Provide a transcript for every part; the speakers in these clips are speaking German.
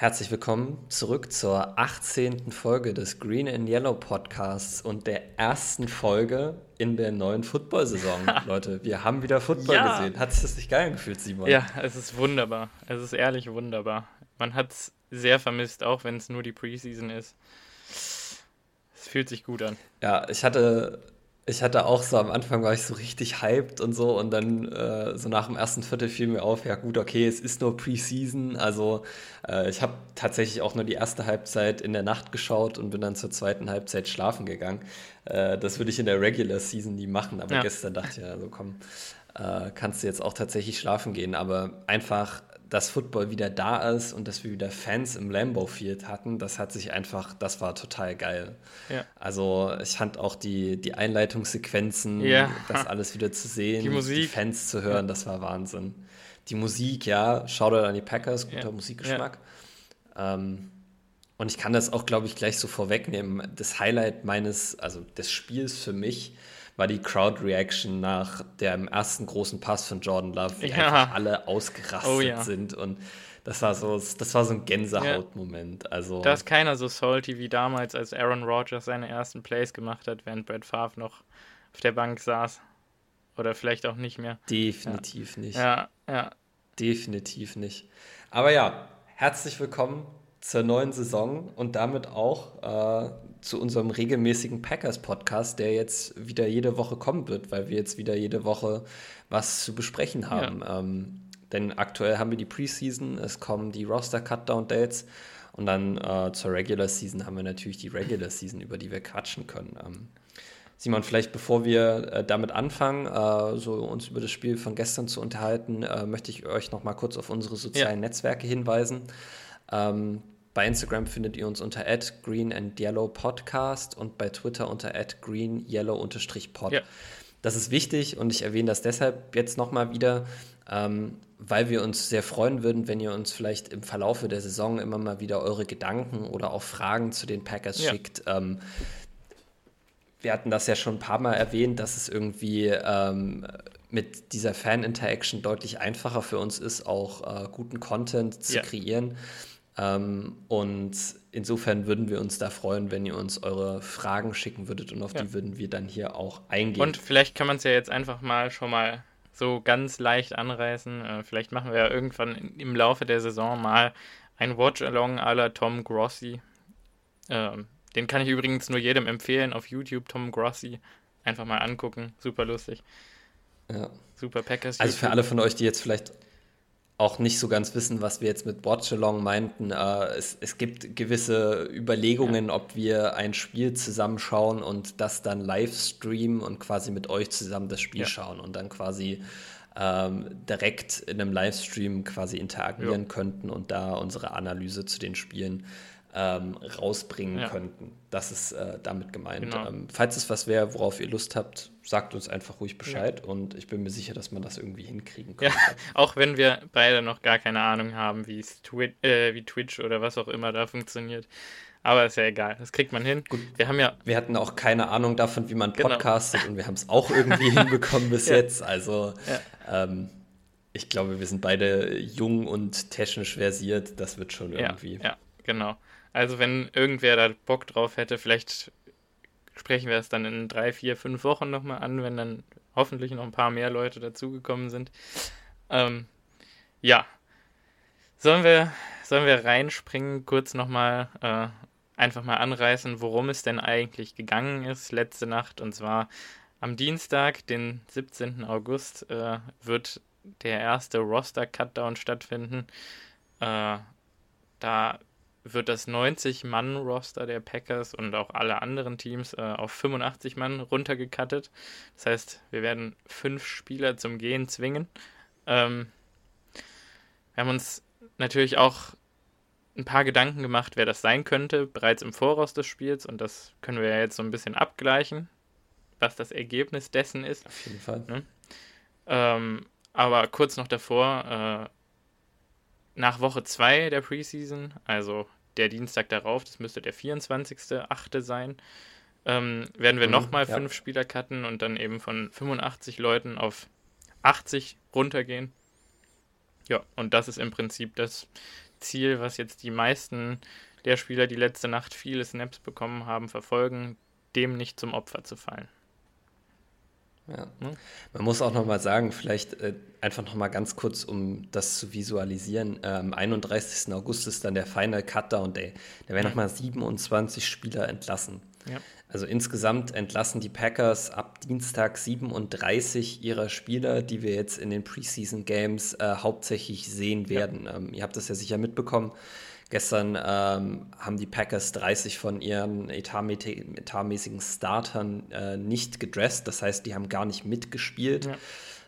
Herzlich willkommen zurück zur 18. Folge des Green and Yellow Podcasts und der ersten Folge in der neuen Football-Saison. Leute, wir haben wieder Football ja. gesehen. Hat es sich geil gefühlt, Simon? Ja, es ist wunderbar. Es ist ehrlich wunderbar. Man hat es sehr vermisst, auch wenn es nur die Preseason ist. Es fühlt sich gut an. Ja, ich hatte ich hatte auch so am Anfang war ich so richtig hyped und so und dann äh, so nach dem ersten Viertel fiel mir auf, ja gut, okay, es ist nur Preseason, also äh, ich habe tatsächlich auch nur die erste Halbzeit in der Nacht geschaut und bin dann zur zweiten Halbzeit schlafen gegangen. Äh, das würde ich in der Regular Season nie machen, aber ja. gestern dachte ich ja, also komm, äh, kannst du jetzt auch tatsächlich schlafen gehen, aber einfach dass Football wieder da ist und dass wir wieder Fans im Lambeau Field hatten, das hat sich einfach, das war total geil. Ja. Also ich fand auch die, die Einleitungssequenzen, ja. das alles wieder zu sehen, die, die Fans zu hören, das war Wahnsinn. Die Musik, ja, Shoutout an die Packers, guter ja. Musikgeschmack. Ähm, und ich kann das auch, glaube ich, gleich so vorwegnehmen. Das Highlight meines, also des Spiels für mich, war die Crowd-Reaction nach dem ersten großen Pass von Jordan Love, wie ja. alle ausgerastet oh, ja. sind und das war so, das war so ein Gänsehautmoment. Ja. Also, da ist keiner so salty wie damals, als Aaron Rodgers seine ersten Plays gemacht hat, während Brett Favre noch auf der Bank saß. Oder vielleicht auch nicht mehr. Definitiv ja. nicht. Ja, ja. Definitiv nicht. Aber ja, herzlich willkommen zur neuen Saison und damit auch äh, zu unserem regelmäßigen Packers-Podcast, der jetzt wieder jede Woche kommen wird, weil wir jetzt wieder jede Woche was zu besprechen haben. Ja. Ähm, denn aktuell haben wir die Preseason, es kommen die Roster-Cutdown-Dates und dann äh, zur Regular Season haben wir natürlich die Regular Season, über die wir quatschen können. Ähm, Simon, vielleicht bevor wir äh, damit anfangen, äh, so uns über das Spiel von gestern zu unterhalten, äh, möchte ich euch noch mal kurz auf unsere sozialen ja. Netzwerke hinweisen. Ähm, bei Instagram findet ihr uns unter green and yellow podcast und bei Twitter unter green yellow pod. Ja. Das ist wichtig und ich erwähne das deshalb jetzt nochmal wieder, ähm, weil wir uns sehr freuen würden, wenn ihr uns vielleicht im Verlaufe der Saison immer mal wieder eure Gedanken oder auch Fragen zu den Packers ja. schickt. Ähm, wir hatten das ja schon ein paar Mal erwähnt, dass es irgendwie ähm, mit dieser Fan-Interaction deutlich einfacher für uns ist, auch äh, guten Content zu ja. kreieren. Ähm, und insofern würden wir uns da freuen, wenn ihr uns eure Fragen schicken würdet und auf ja. die würden wir dann hier auch eingehen. Und vielleicht kann man es ja jetzt einfach mal schon mal so ganz leicht anreißen. Äh, vielleicht machen wir ja irgendwann im Laufe der Saison mal ein Watch-Along à la Tom Grossi. Ähm, den kann ich übrigens nur jedem empfehlen auf YouTube, Tom Grossi. Einfach mal angucken, super lustig. Ja. Super Packers. Also für alle von euch, die jetzt vielleicht auch nicht so ganz wissen, was wir jetzt mit Watchalong meinten. Äh, es, es, gibt gewisse Überlegungen, ja. ob wir ein Spiel zusammenschauen und das dann live streamen und quasi mit euch zusammen das Spiel ja. schauen und dann quasi ähm, direkt in einem Livestream quasi interagieren ja. könnten und da unsere Analyse zu den Spielen ähm, rausbringen könnten. Das ist äh, damit gemeint. Genau. Ähm, falls es was wäre, worauf ihr Lust habt, sagt uns einfach ruhig Bescheid ja. und ich bin mir sicher, dass man das irgendwie hinkriegen kann. Ja, auch wenn wir beide noch gar keine Ahnung haben, Twi äh, wie Twitch oder was auch immer da funktioniert. Aber ist ja egal, das kriegt man hin. Gut, wir haben ja. Wir hatten auch keine Ahnung davon, wie man podcastet genau. und wir haben es auch irgendwie hinbekommen bis ja. jetzt. Also ähm, ich glaube, wir sind beide jung und technisch versiert. Das wird schon irgendwie. Ja, genau. Also wenn irgendwer da Bock drauf hätte, vielleicht sprechen wir es dann in drei, vier, fünf Wochen nochmal an, wenn dann hoffentlich noch ein paar mehr Leute dazugekommen sind. Ähm, ja. Sollen wir, sollen wir reinspringen, kurz nochmal äh, einfach mal anreißen, worum es denn eigentlich gegangen ist letzte Nacht. Und zwar am Dienstag, den 17. August, äh, wird der erste Roster-Cutdown stattfinden. Äh, da wird das 90-Mann-Roster der Packers und auch alle anderen Teams äh, auf 85 Mann runtergekattet. Das heißt, wir werden fünf Spieler zum Gehen zwingen. Ähm, wir haben uns natürlich auch ein paar Gedanken gemacht, wer das sein könnte, bereits im Voraus des Spiels. Und das können wir ja jetzt so ein bisschen abgleichen, was das Ergebnis dessen ist. Auf jeden Fall. Ne? Ähm, aber kurz noch davor, äh, nach Woche 2 der Preseason, also der Dienstag darauf, das müsste der 24.8. sein, ähm, werden wir mhm, nochmal ja. fünf Spieler cutten und dann eben von 85 Leuten auf 80 runtergehen. Ja, und das ist im Prinzip das Ziel, was jetzt die meisten der Spieler, die letzte Nacht viele Snaps bekommen haben, verfolgen, dem nicht zum Opfer zu fallen. Ja. Ne? Man muss auch nochmal sagen, vielleicht äh, einfach nochmal ganz kurz, um das zu visualisieren. Am 31. August ist dann der Final Cutdown Day. Da werden mhm. nochmal 27 Spieler entlassen. Ja. Also insgesamt entlassen die Packers ab Dienstag 37 ihrer Spieler, die wir jetzt in den Preseason Games äh, hauptsächlich sehen werden. Ja. Ähm, ihr habt das ja sicher mitbekommen. Gestern ähm, haben die Packers 30 von ihren etatmäßigen Startern äh, nicht gedresst. Das heißt, die haben gar nicht mitgespielt. Ja.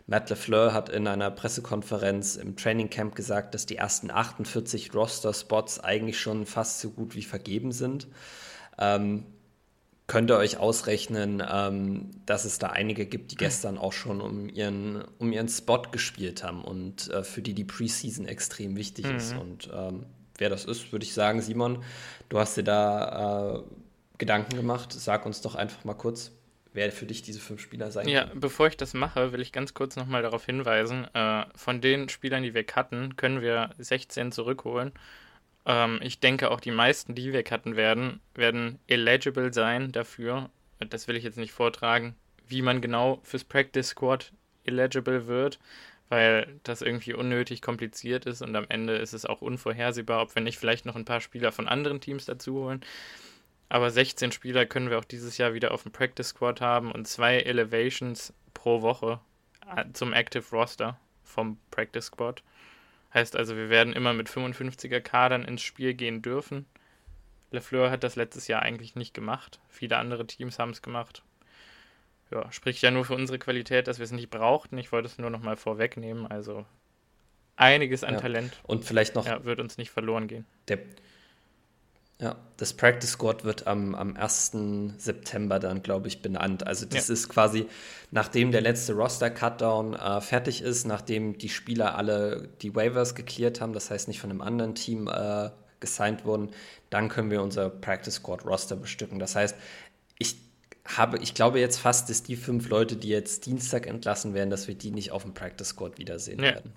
Matt LeFleur hat in einer Pressekonferenz im Training Camp gesagt, dass die ersten 48 Roster-Spots eigentlich schon fast so gut wie vergeben sind. Ähm, könnt ihr euch ausrechnen, ähm, dass es da einige gibt, die gestern auch schon um ihren, um ihren Spot gespielt haben und äh, für die die Preseason extrem wichtig mhm. ist. Und ähm, wer das ist, würde ich sagen, Simon, du hast dir da äh, Gedanken gemacht. Sag uns doch einfach mal kurz, wer für dich diese fünf Spieler sein Ja, bevor ich das mache, will ich ganz kurz nochmal darauf hinweisen, äh, von den Spielern, die wir cutten, können wir 16 zurückholen. Ähm, ich denke auch die meisten, die wir cutten werden, werden eligible sein dafür. Das will ich jetzt nicht vortragen, wie man genau fürs Practice Squad eligible wird weil das irgendwie unnötig kompliziert ist und am Ende ist es auch unvorhersehbar, ob wir nicht vielleicht noch ein paar Spieler von anderen Teams dazu holen. Aber 16 Spieler können wir auch dieses Jahr wieder auf dem Practice Squad haben und zwei Elevations pro Woche äh, zum Active Roster vom Practice Squad. Heißt also, wir werden immer mit 55er Kadern ins Spiel gehen dürfen. LeFleur hat das letztes Jahr eigentlich nicht gemacht. Viele andere Teams haben es gemacht ja, spricht ja nur für unsere Qualität, dass wir es nicht brauchten. Ich wollte es nur noch mal vorwegnehmen. Also einiges an ja. Talent. Und vielleicht noch. Ja, wird uns nicht verloren gehen. Der, ja, das Practice Squad wird am, am 1. September dann, glaube ich, benannt. Also das ja. ist quasi, nachdem der letzte Roster-Cutdown äh, fertig ist, nachdem die Spieler alle die Waivers geklärt haben, das heißt nicht von einem anderen Team äh, gesigned wurden, dann können wir unser Practice Squad Roster bestücken. Das heißt, habe, ich glaube jetzt fast, dass die fünf Leute, die jetzt Dienstag entlassen werden, dass wir die nicht auf dem Practice Squad wiedersehen nee. werden.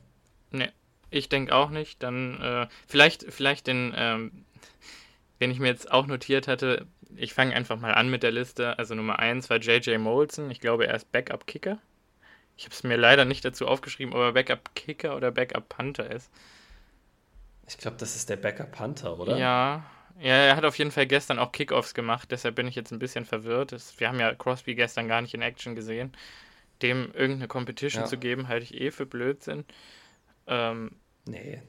Nee, ich denke auch nicht. Dann äh, vielleicht, vielleicht den, ähm, wenn ich mir jetzt auch notiert hatte, ich fange einfach mal an mit der Liste. Also Nummer 1 war JJ Molson. Ich glaube, er ist Backup-Kicker. Ich habe es mir leider nicht dazu aufgeschrieben, ob er Backup-Kicker oder Backup-Panther ist. Ich glaube, das ist der Backup-Panther, oder? Ja, ja, er hat auf jeden Fall gestern auch Kickoffs gemacht, deshalb bin ich jetzt ein bisschen verwirrt. Wir haben ja Crosby gestern gar nicht in Action gesehen. Dem irgendeine Competition ja. zu geben, halte ich eh für Blödsinn. Ähm, nee.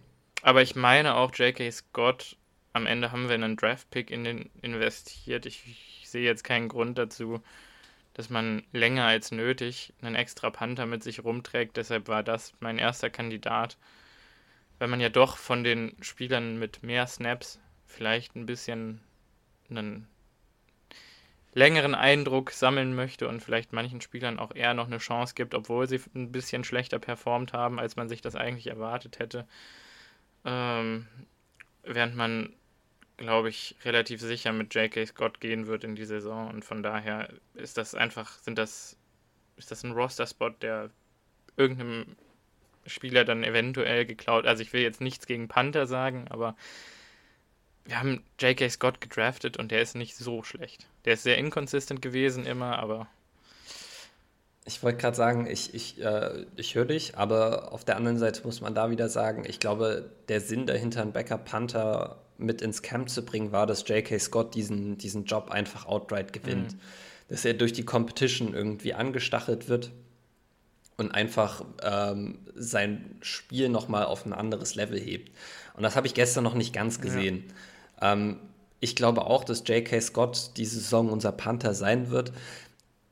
Aber ich meine auch, J.K. Scott, am Ende haben wir einen Draft-Pick in den investiert. Ich, ich sehe jetzt keinen Grund dazu, dass man länger als nötig einen extra Panther mit sich rumträgt. Deshalb war das mein erster Kandidat. Weil man ja doch von den Spielern mit mehr Snaps vielleicht ein bisschen einen längeren Eindruck sammeln möchte und vielleicht manchen Spielern auch eher noch eine Chance gibt, obwohl sie ein bisschen schlechter performt haben, als man sich das eigentlich erwartet hätte. Ähm, während man, glaube ich, relativ sicher mit J.K. Scott gehen wird in die Saison und von daher ist das einfach, sind das, ist das ein Roster-Spot, der irgendeinem Spieler dann eventuell geklaut. Also ich will jetzt nichts gegen Panther sagen, aber wir haben J.K. Scott gedraftet und der ist nicht so schlecht. Der ist sehr inconsistent gewesen immer, aber. Ich wollte gerade sagen, ich, ich, äh, ich höre dich, aber auf der anderen Seite muss man da wieder sagen, ich glaube, der Sinn dahinter, einen Backup Panther mit ins Camp zu bringen, war, dass J.K. Scott diesen, diesen Job einfach outright gewinnt. Mhm. Dass er durch die Competition irgendwie angestachelt wird und einfach ähm, sein Spiel nochmal auf ein anderes Level hebt. Und das habe ich gestern noch nicht ganz gesehen. Ja. Ähm, ich glaube auch, dass J.K. Scott diese Saison unser Panther sein wird.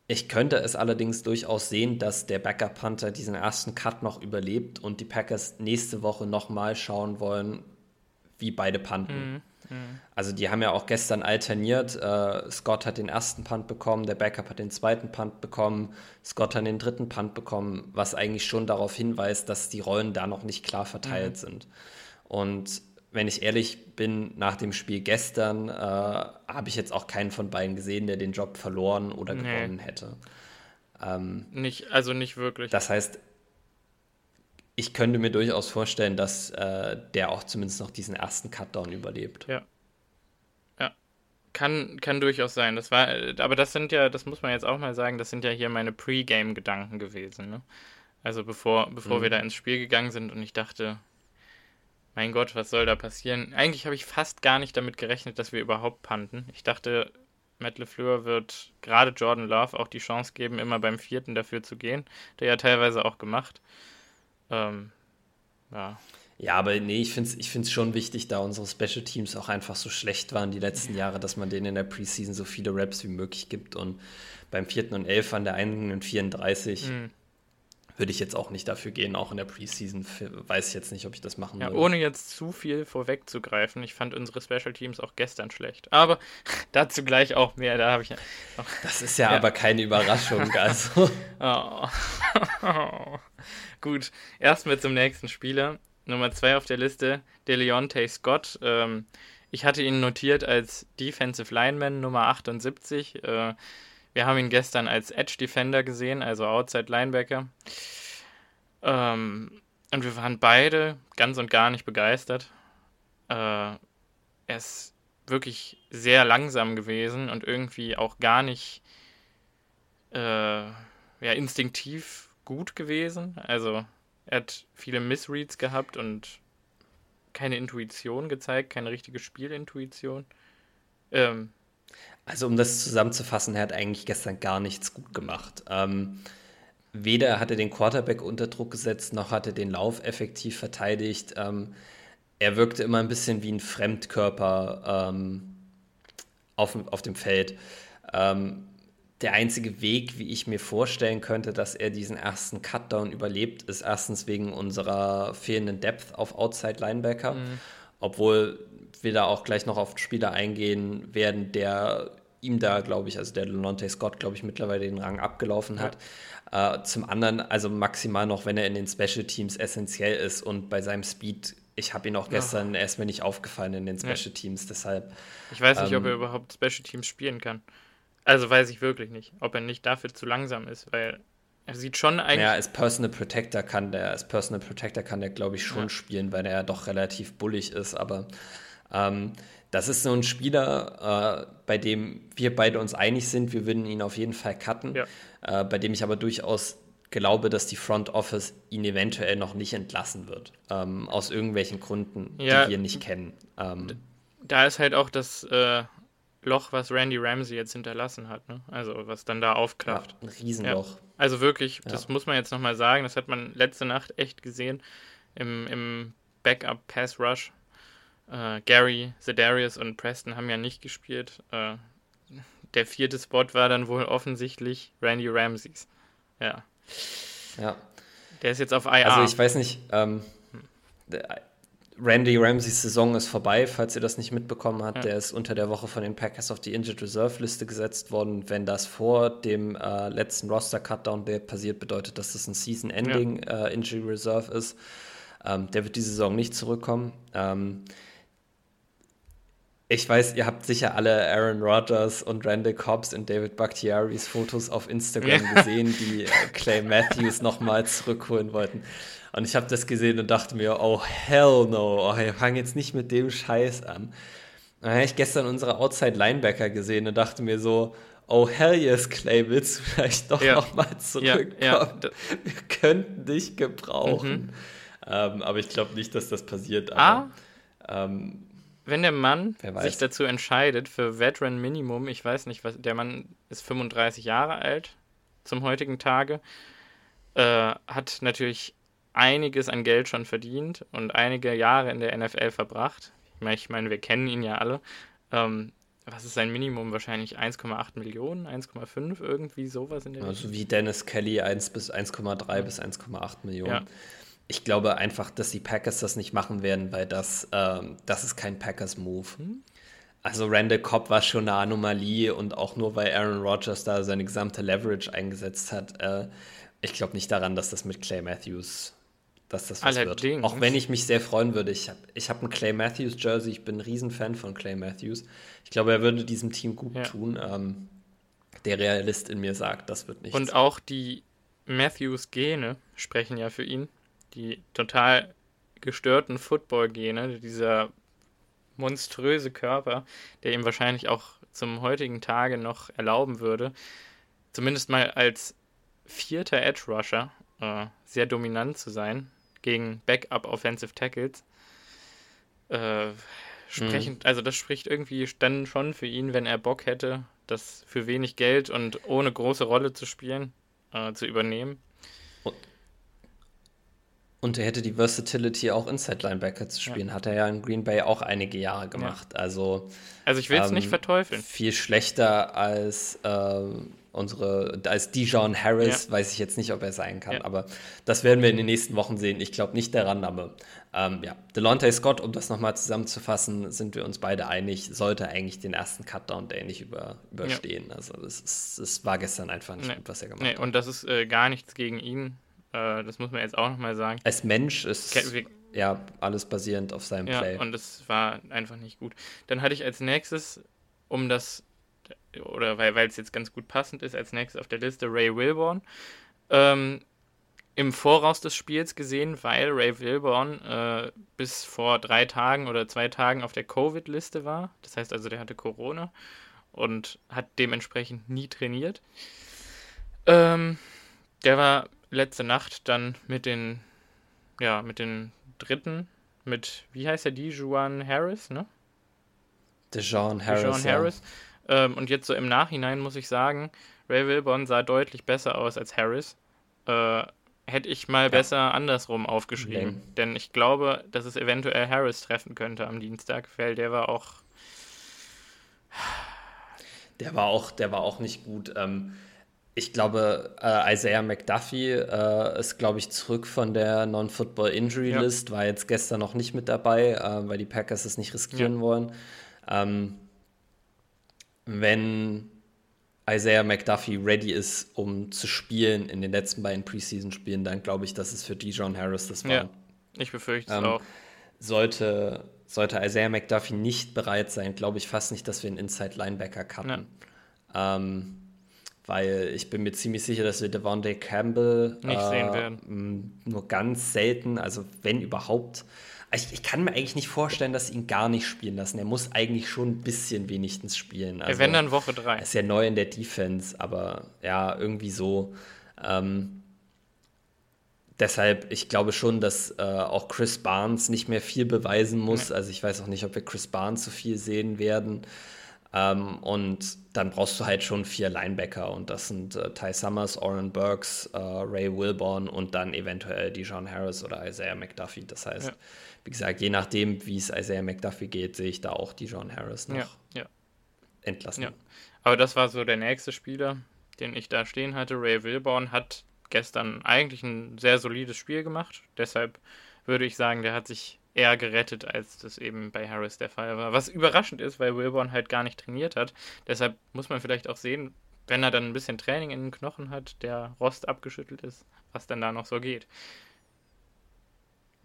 Ich könnte es allerdings durchaus sehen, dass der Backup-Panther diesen ersten Cut noch überlebt und die Packers nächste Woche nochmal schauen wollen, wie beide panten. Mhm. Mhm. Also die haben ja auch gestern alterniert. Äh, Scott hat den ersten Punt bekommen, der Backup hat den zweiten Punt bekommen, Scott hat den dritten Punt bekommen, was eigentlich schon darauf hinweist, dass die Rollen da noch nicht klar verteilt mhm. sind. Und wenn ich ehrlich bin, nach dem Spiel gestern äh, habe ich jetzt auch keinen von beiden gesehen, der den Job verloren oder nee. gewonnen hätte. Ähm, nicht, also nicht wirklich. Das heißt, ich könnte mir durchaus vorstellen, dass äh, der auch zumindest noch diesen ersten Cutdown überlebt. Ja. Ja. Kann, kann durchaus sein. Das war, aber das sind ja, das muss man jetzt auch mal sagen, das sind ja hier meine Pre-Game-Gedanken gewesen. Ne? Also bevor, bevor mhm. wir da ins Spiel gegangen sind und ich dachte, mein Gott, was soll da passieren? Eigentlich habe ich fast gar nicht damit gerechnet, dass wir überhaupt panten. Ich dachte, Matt LeFleur wird gerade Jordan Love auch die Chance geben, immer beim vierten dafür zu gehen. Der ja teilweise auch gemacht. Ähm, ja. Ja, aber nee, ich finde es ich find's schon wichtig, da unsere Special Teams auch einfach so schlecht waren die letzten Jahre, dass man denen in der Preseason so viele Raps wie möglich gibt. Und beim vierten und elf an der einen und 34 mhm. Würde ich jetzt auch nicht dafür gehen, auch in der Preseason. Weiß ich jetzt nicht, ob ich das machen ja, würde. Ohne jetzt zu viel vorwegzugreifen, ich fand unsere Special Teams auch gestern schlecht. Aber dazu gleich auch mehr, da habe ich noch. Das ist ja, ja, aber keine Überraschung, also. oh. Gut, erstmal zum nächsten Spieler. Nummer zwei auf der Liste, DeLeonte Scott. Ähm, ich hatte ihn notiert als Defensive Lineman Nummer 78. Äh, wir haben ihn gestern als Edge Defender gesehen, also Outside Linebacker. Ähm, und wir waren beide ganz und gar nicht begeistert. Äh, er ist wirklich sehr langsam gewesen und irgendwie auch gar nicht äh, ja, instinktiv gut gewesen. Also er hat viele Missreads gehabt und keine Intuition gezeigt, keine richtige Spielintuition. Ähm, also um das zusammenzufassen, er hat eigentlich gestern gar nichts gut gemacht. Ähm, weder hat er den Quarterback unter Druck gesetzt, noch hat er den Lauf effektiv verteidigt. Ähm, er wirkte immer ein bisschen wie ein Fremdkörper ähm, auf, auf dem Feld. Ähm, der einzige Weg, wie ich mir vorstellen könnte, dass er diesen ersten Cutdown überlebt, ist erstens wegen unserer fehlenden Depth auf Outside Linebacker. Mhm. Obwohl wir da auch gleich noch auf einen Spieler eingehen werden, der ihm da, glaube ich, also der Lonte Scott, glaube ich, mittlerweile den Rang abgelaufen hat. Ja. Äh, zum anderen, also maximal noch, wenn er in den Special Teams essentiell ist und bei seinem Speed, ich habe ihn auch gestern, ja. mir nicht aufgefallen in den Special Teams, deshalb. Ich weiß nicht, ähm, ob er überhaupt Special Teams spielen kann. Also weiß ich wirklich nicht, ob er nicht dafür zu langsam ist, weil er sieht schon eigentlich. Ja, als Personal Protector kann der, als Personal Protector kann der, glaube ich, schon ja. spielen, weil er ja doch relativ bullig ist, aber ähm, das ist so ein Spieler, äh, bei dem wir beide uns einig sind, wir würden ihn auf jeden Fall cutten, ja. äh, bei dem ich aber durchaus glaube, dass die Front Office ihn eventuell noch nicht entlassen wird. Ähm, aus irgendwelchen Gründen, ja, die wir nicht kennen. Ähm, da ist halt auch das äh, Loch, was Randy Ramsey jetzt hinterlassen hat. Ne? Also was dann da aufklafft. Ja, ein Riesenloch. Also wirklich, ja. das muss man jetzt nochmal sagen, das hat man letzte Nacht echt gesehen im, im Backup Pass Rush. Äh, Gary, Zedarius und Preston haben ja nicht gespielt. Äh, der vierte Spot war dann wohl offensichtlich Randy Ramseys. Ja. Ja. Der ist jetzt auf IR. Also ich weiß nicht, ähm, Randy Ramseys Saison ist vorbei, falls ihr das nicht mitbekommen habt. Ja. Der ist unter der Woche von den Packers auf die Injured Reserve Liste gesetzt worden. Wenn das vor dem äh, letzten Roster Cutdown passiert, bedeutet das, dass das ein Season Ending ja. äh, Injury Reserve ist. Ähm, der wird die Saison nicht zurückkommen. Ähm, ich weiß, ihr habt sicher alle Aaron Rodgers und Randall Cobbs und David Bakhtiaris Fotos auf Instagram ja. gesehen, die äh, Clay Matthews nochmal zurückholen wollten. Und ich habe das gesehen und dachte mir, oh hell no, oh, ich fange jetzt nicht mit dem Scheiß an. Dann habe ich gestern unsere Outside Linebacker gesehen und dachte mir so, oh hell yes, Clay, willst du vielleicht doch ja. nochmal zurückkommen? Ja, ja. Wir könnten dich gebrauchen. Mhm. Ähm, aber ich glaube nicht, dass das passiert. Aber, ah, ähm, wenn der Mann sich dazu entscheidet für Veteran Minimum, ich weiß nicht, was, der Mann ist 35 Jahre alt zum heutigen Tage, äh, hat natürlich einiges an Geld schon verdient und einige Jahre in der NFL verbracht. Ich meine, wir kennen ihn ja alle. Ähm, was ist sein Minimum? Wahrscheinlich 1,8 Millionen, 1,5, irgendwie sowas in der Also wie Dennis Kelly 1 bis 1,3 bis 1,8 Millionen. Ja. Ich glaube einfach, dass die Packers das nicht machen werden, weil das, ähm, das ist kein Packers-Move. Hm? Also Randall Cobb war schon eine Anomalie und auch nur weil Aaron Rodgers da seine gesamte Leverage eingesetzt hat. Äh, ich glaube nicht daran, dass das mit Clay Matthews dass das was Allerdings. wird. Auch wenn ich mich sehr freuen würde. Ich habe ich hab ein Clay Matthews Jersey, ich bin ein Riesenfan von Clay Matthews. Ich glaube, er würde diesem Team gut ja. tun. Ähm, der Realist in mir sagt, das wird nicht. Und auch die Matthews-Gene sprechen ja für ihn. die total gestörten Football-Gene, dieser monströse Körper, der ihm wahrscheinlich auch zum heutigen Tage noch erlauben würde, zumindest mal als vierter Edge Rusher äh, sehr dominant zu sein gegen Backup Offensive Tackles. Äh, sprechend, mhm. also das spricht irgendwie dann schon für ihn, wenn er Bock hätte, das für wenig Geld und ohne große Rolle zu spielen, äh, zu übernehmen. Und er hätte die Versatility auch Inside Linebacker zu spielen. Ja. Hat er ja in Green Bay auch einige Jahre gemacht. Ja. Also, also ich will es ähm, nicht verteufeln. Viel schlechter als äh, unsere, als Dijon Harris, ja. weiß ich jetzt nicht, ob er sein kann. Aber das werden wir in den nächsten Wochen sehen. Ich glaube nicht daran, aber ähm, ja. Delonte Scott, um das nochmal zusammenzufassen, sind wir uns beide einig, sollte eigentlich den ersten Cutdown Day nicht über, überstehen. Also das, ist, das war gestern einfach nicht nee. gut, was er gemacht nee. hat. Und das ist äh, gar nichts gegen ihn äh, das muss man jetzt auch nochmal sagen. Als Mensch ist ja alles basierend auf seinem ja, Play. Und das war einfach nicht gut. Dann hatte ich als nächstes, um das, oder weil es jetzt ganz gut passend ist, als nächstes auf der Liste Ray Wilborn. Ähm, im Voraus des Spiels gesehen, weil Ray Wilborn äh, bis vor drei Tagen oder zwei Tagen auf der Covid-Liste war. Das heißt also, der hatte Corona und hat dementsprechend nie trainiert. Ähm, der war letzte Nacht dann mit den, ja, mit den Dritten, mit, wie heißt der, Dijuan Harris, ne? Dijon Harris. Dijon Harris. Ja. Ähm, und jetzt so im Nachhinein muss ich sagen, Ray Wilborn sah deutlich besser aus als Harris. Äh, hätte ich mal ja. besser andersrum aufgeschrieben. Nee. Denn ich glaube, dass es eventuell Harris treffen könnte am Dienstag, weil der war auch. Der war auch, der war auch nicht gut. Ähm, ich glaube, äh, Isaiah McDuffie äh, ist, glaube ich, zurück von der Non-Football Injury ja. List, war jetzt gestern noch nicht mit dabei, äh, weil die Packers es nicht riskieren ja. wollen. Ähm, wenn Isaiah McDuffie ready ist, um zu spielen in den letzten beiden Preseason-Spielen, dann glaube ich, dass es für Dijon Harris das war. Ja, ich befürchte es ähm, auch. Sollte, sollte Isaiah McDuffie nicht bereit sein, glaube ich fast nicht, dass wir einen Inside-Linebacker cutten. Ähm, weil ich bin mir ziemlich sicher, dass wir Devontae Campbell nicht äh, sehen werden. Nur ganz selten, also wenn überhaupt. Ich, ich, kann mir eigentlich nicht vorstellen, dass sie ihn gar nicht spielen lassen. Er muss eigentlich schon ein bisschen wenigstens spielen. Also, wenn dann Woche 3. Er ist ja neu in der Defense, aber ja, irgendwie so. Ähm, deshalb, ich glaube schon, dass äh, auch Chris Barnes nicht mehr viel beweisen muss. Nee. Also ich weiß auch nicht, ob wir Chris Barnes so viel sehen werden. Ähm, und dann brauchst du halt schon vier Linebacker und das sind äh, Ty Summers, Oren Burks, äh, Ray Wilborn und dann eventuell Dijon Harris oder Isaiah McDuffie. Das heißt, ja. wie gesagt, je nachdem, wie es Isaiah McDuffie geht, sehe ich da auch Dijon Harris noch ja, ja. entlassen. Aber das war so der nächste Spieler, den ich da stehen hatte. Ray Wilborn hat gestern eigentlich ein sehr solides Spiel gemacht. Deshalb würde ich sagen, der hat sich eher gerettet, als das eben bei Harris der Fall war. Was überraschend ist, weil Wilborn halt gar nicht trainiert hat. Deshalb muss man vielleicht auch sehen, wenn er dann ein bisschen Training in den Knochen hat, der Rost abgeschüttelt ist, was dann da noch so geht.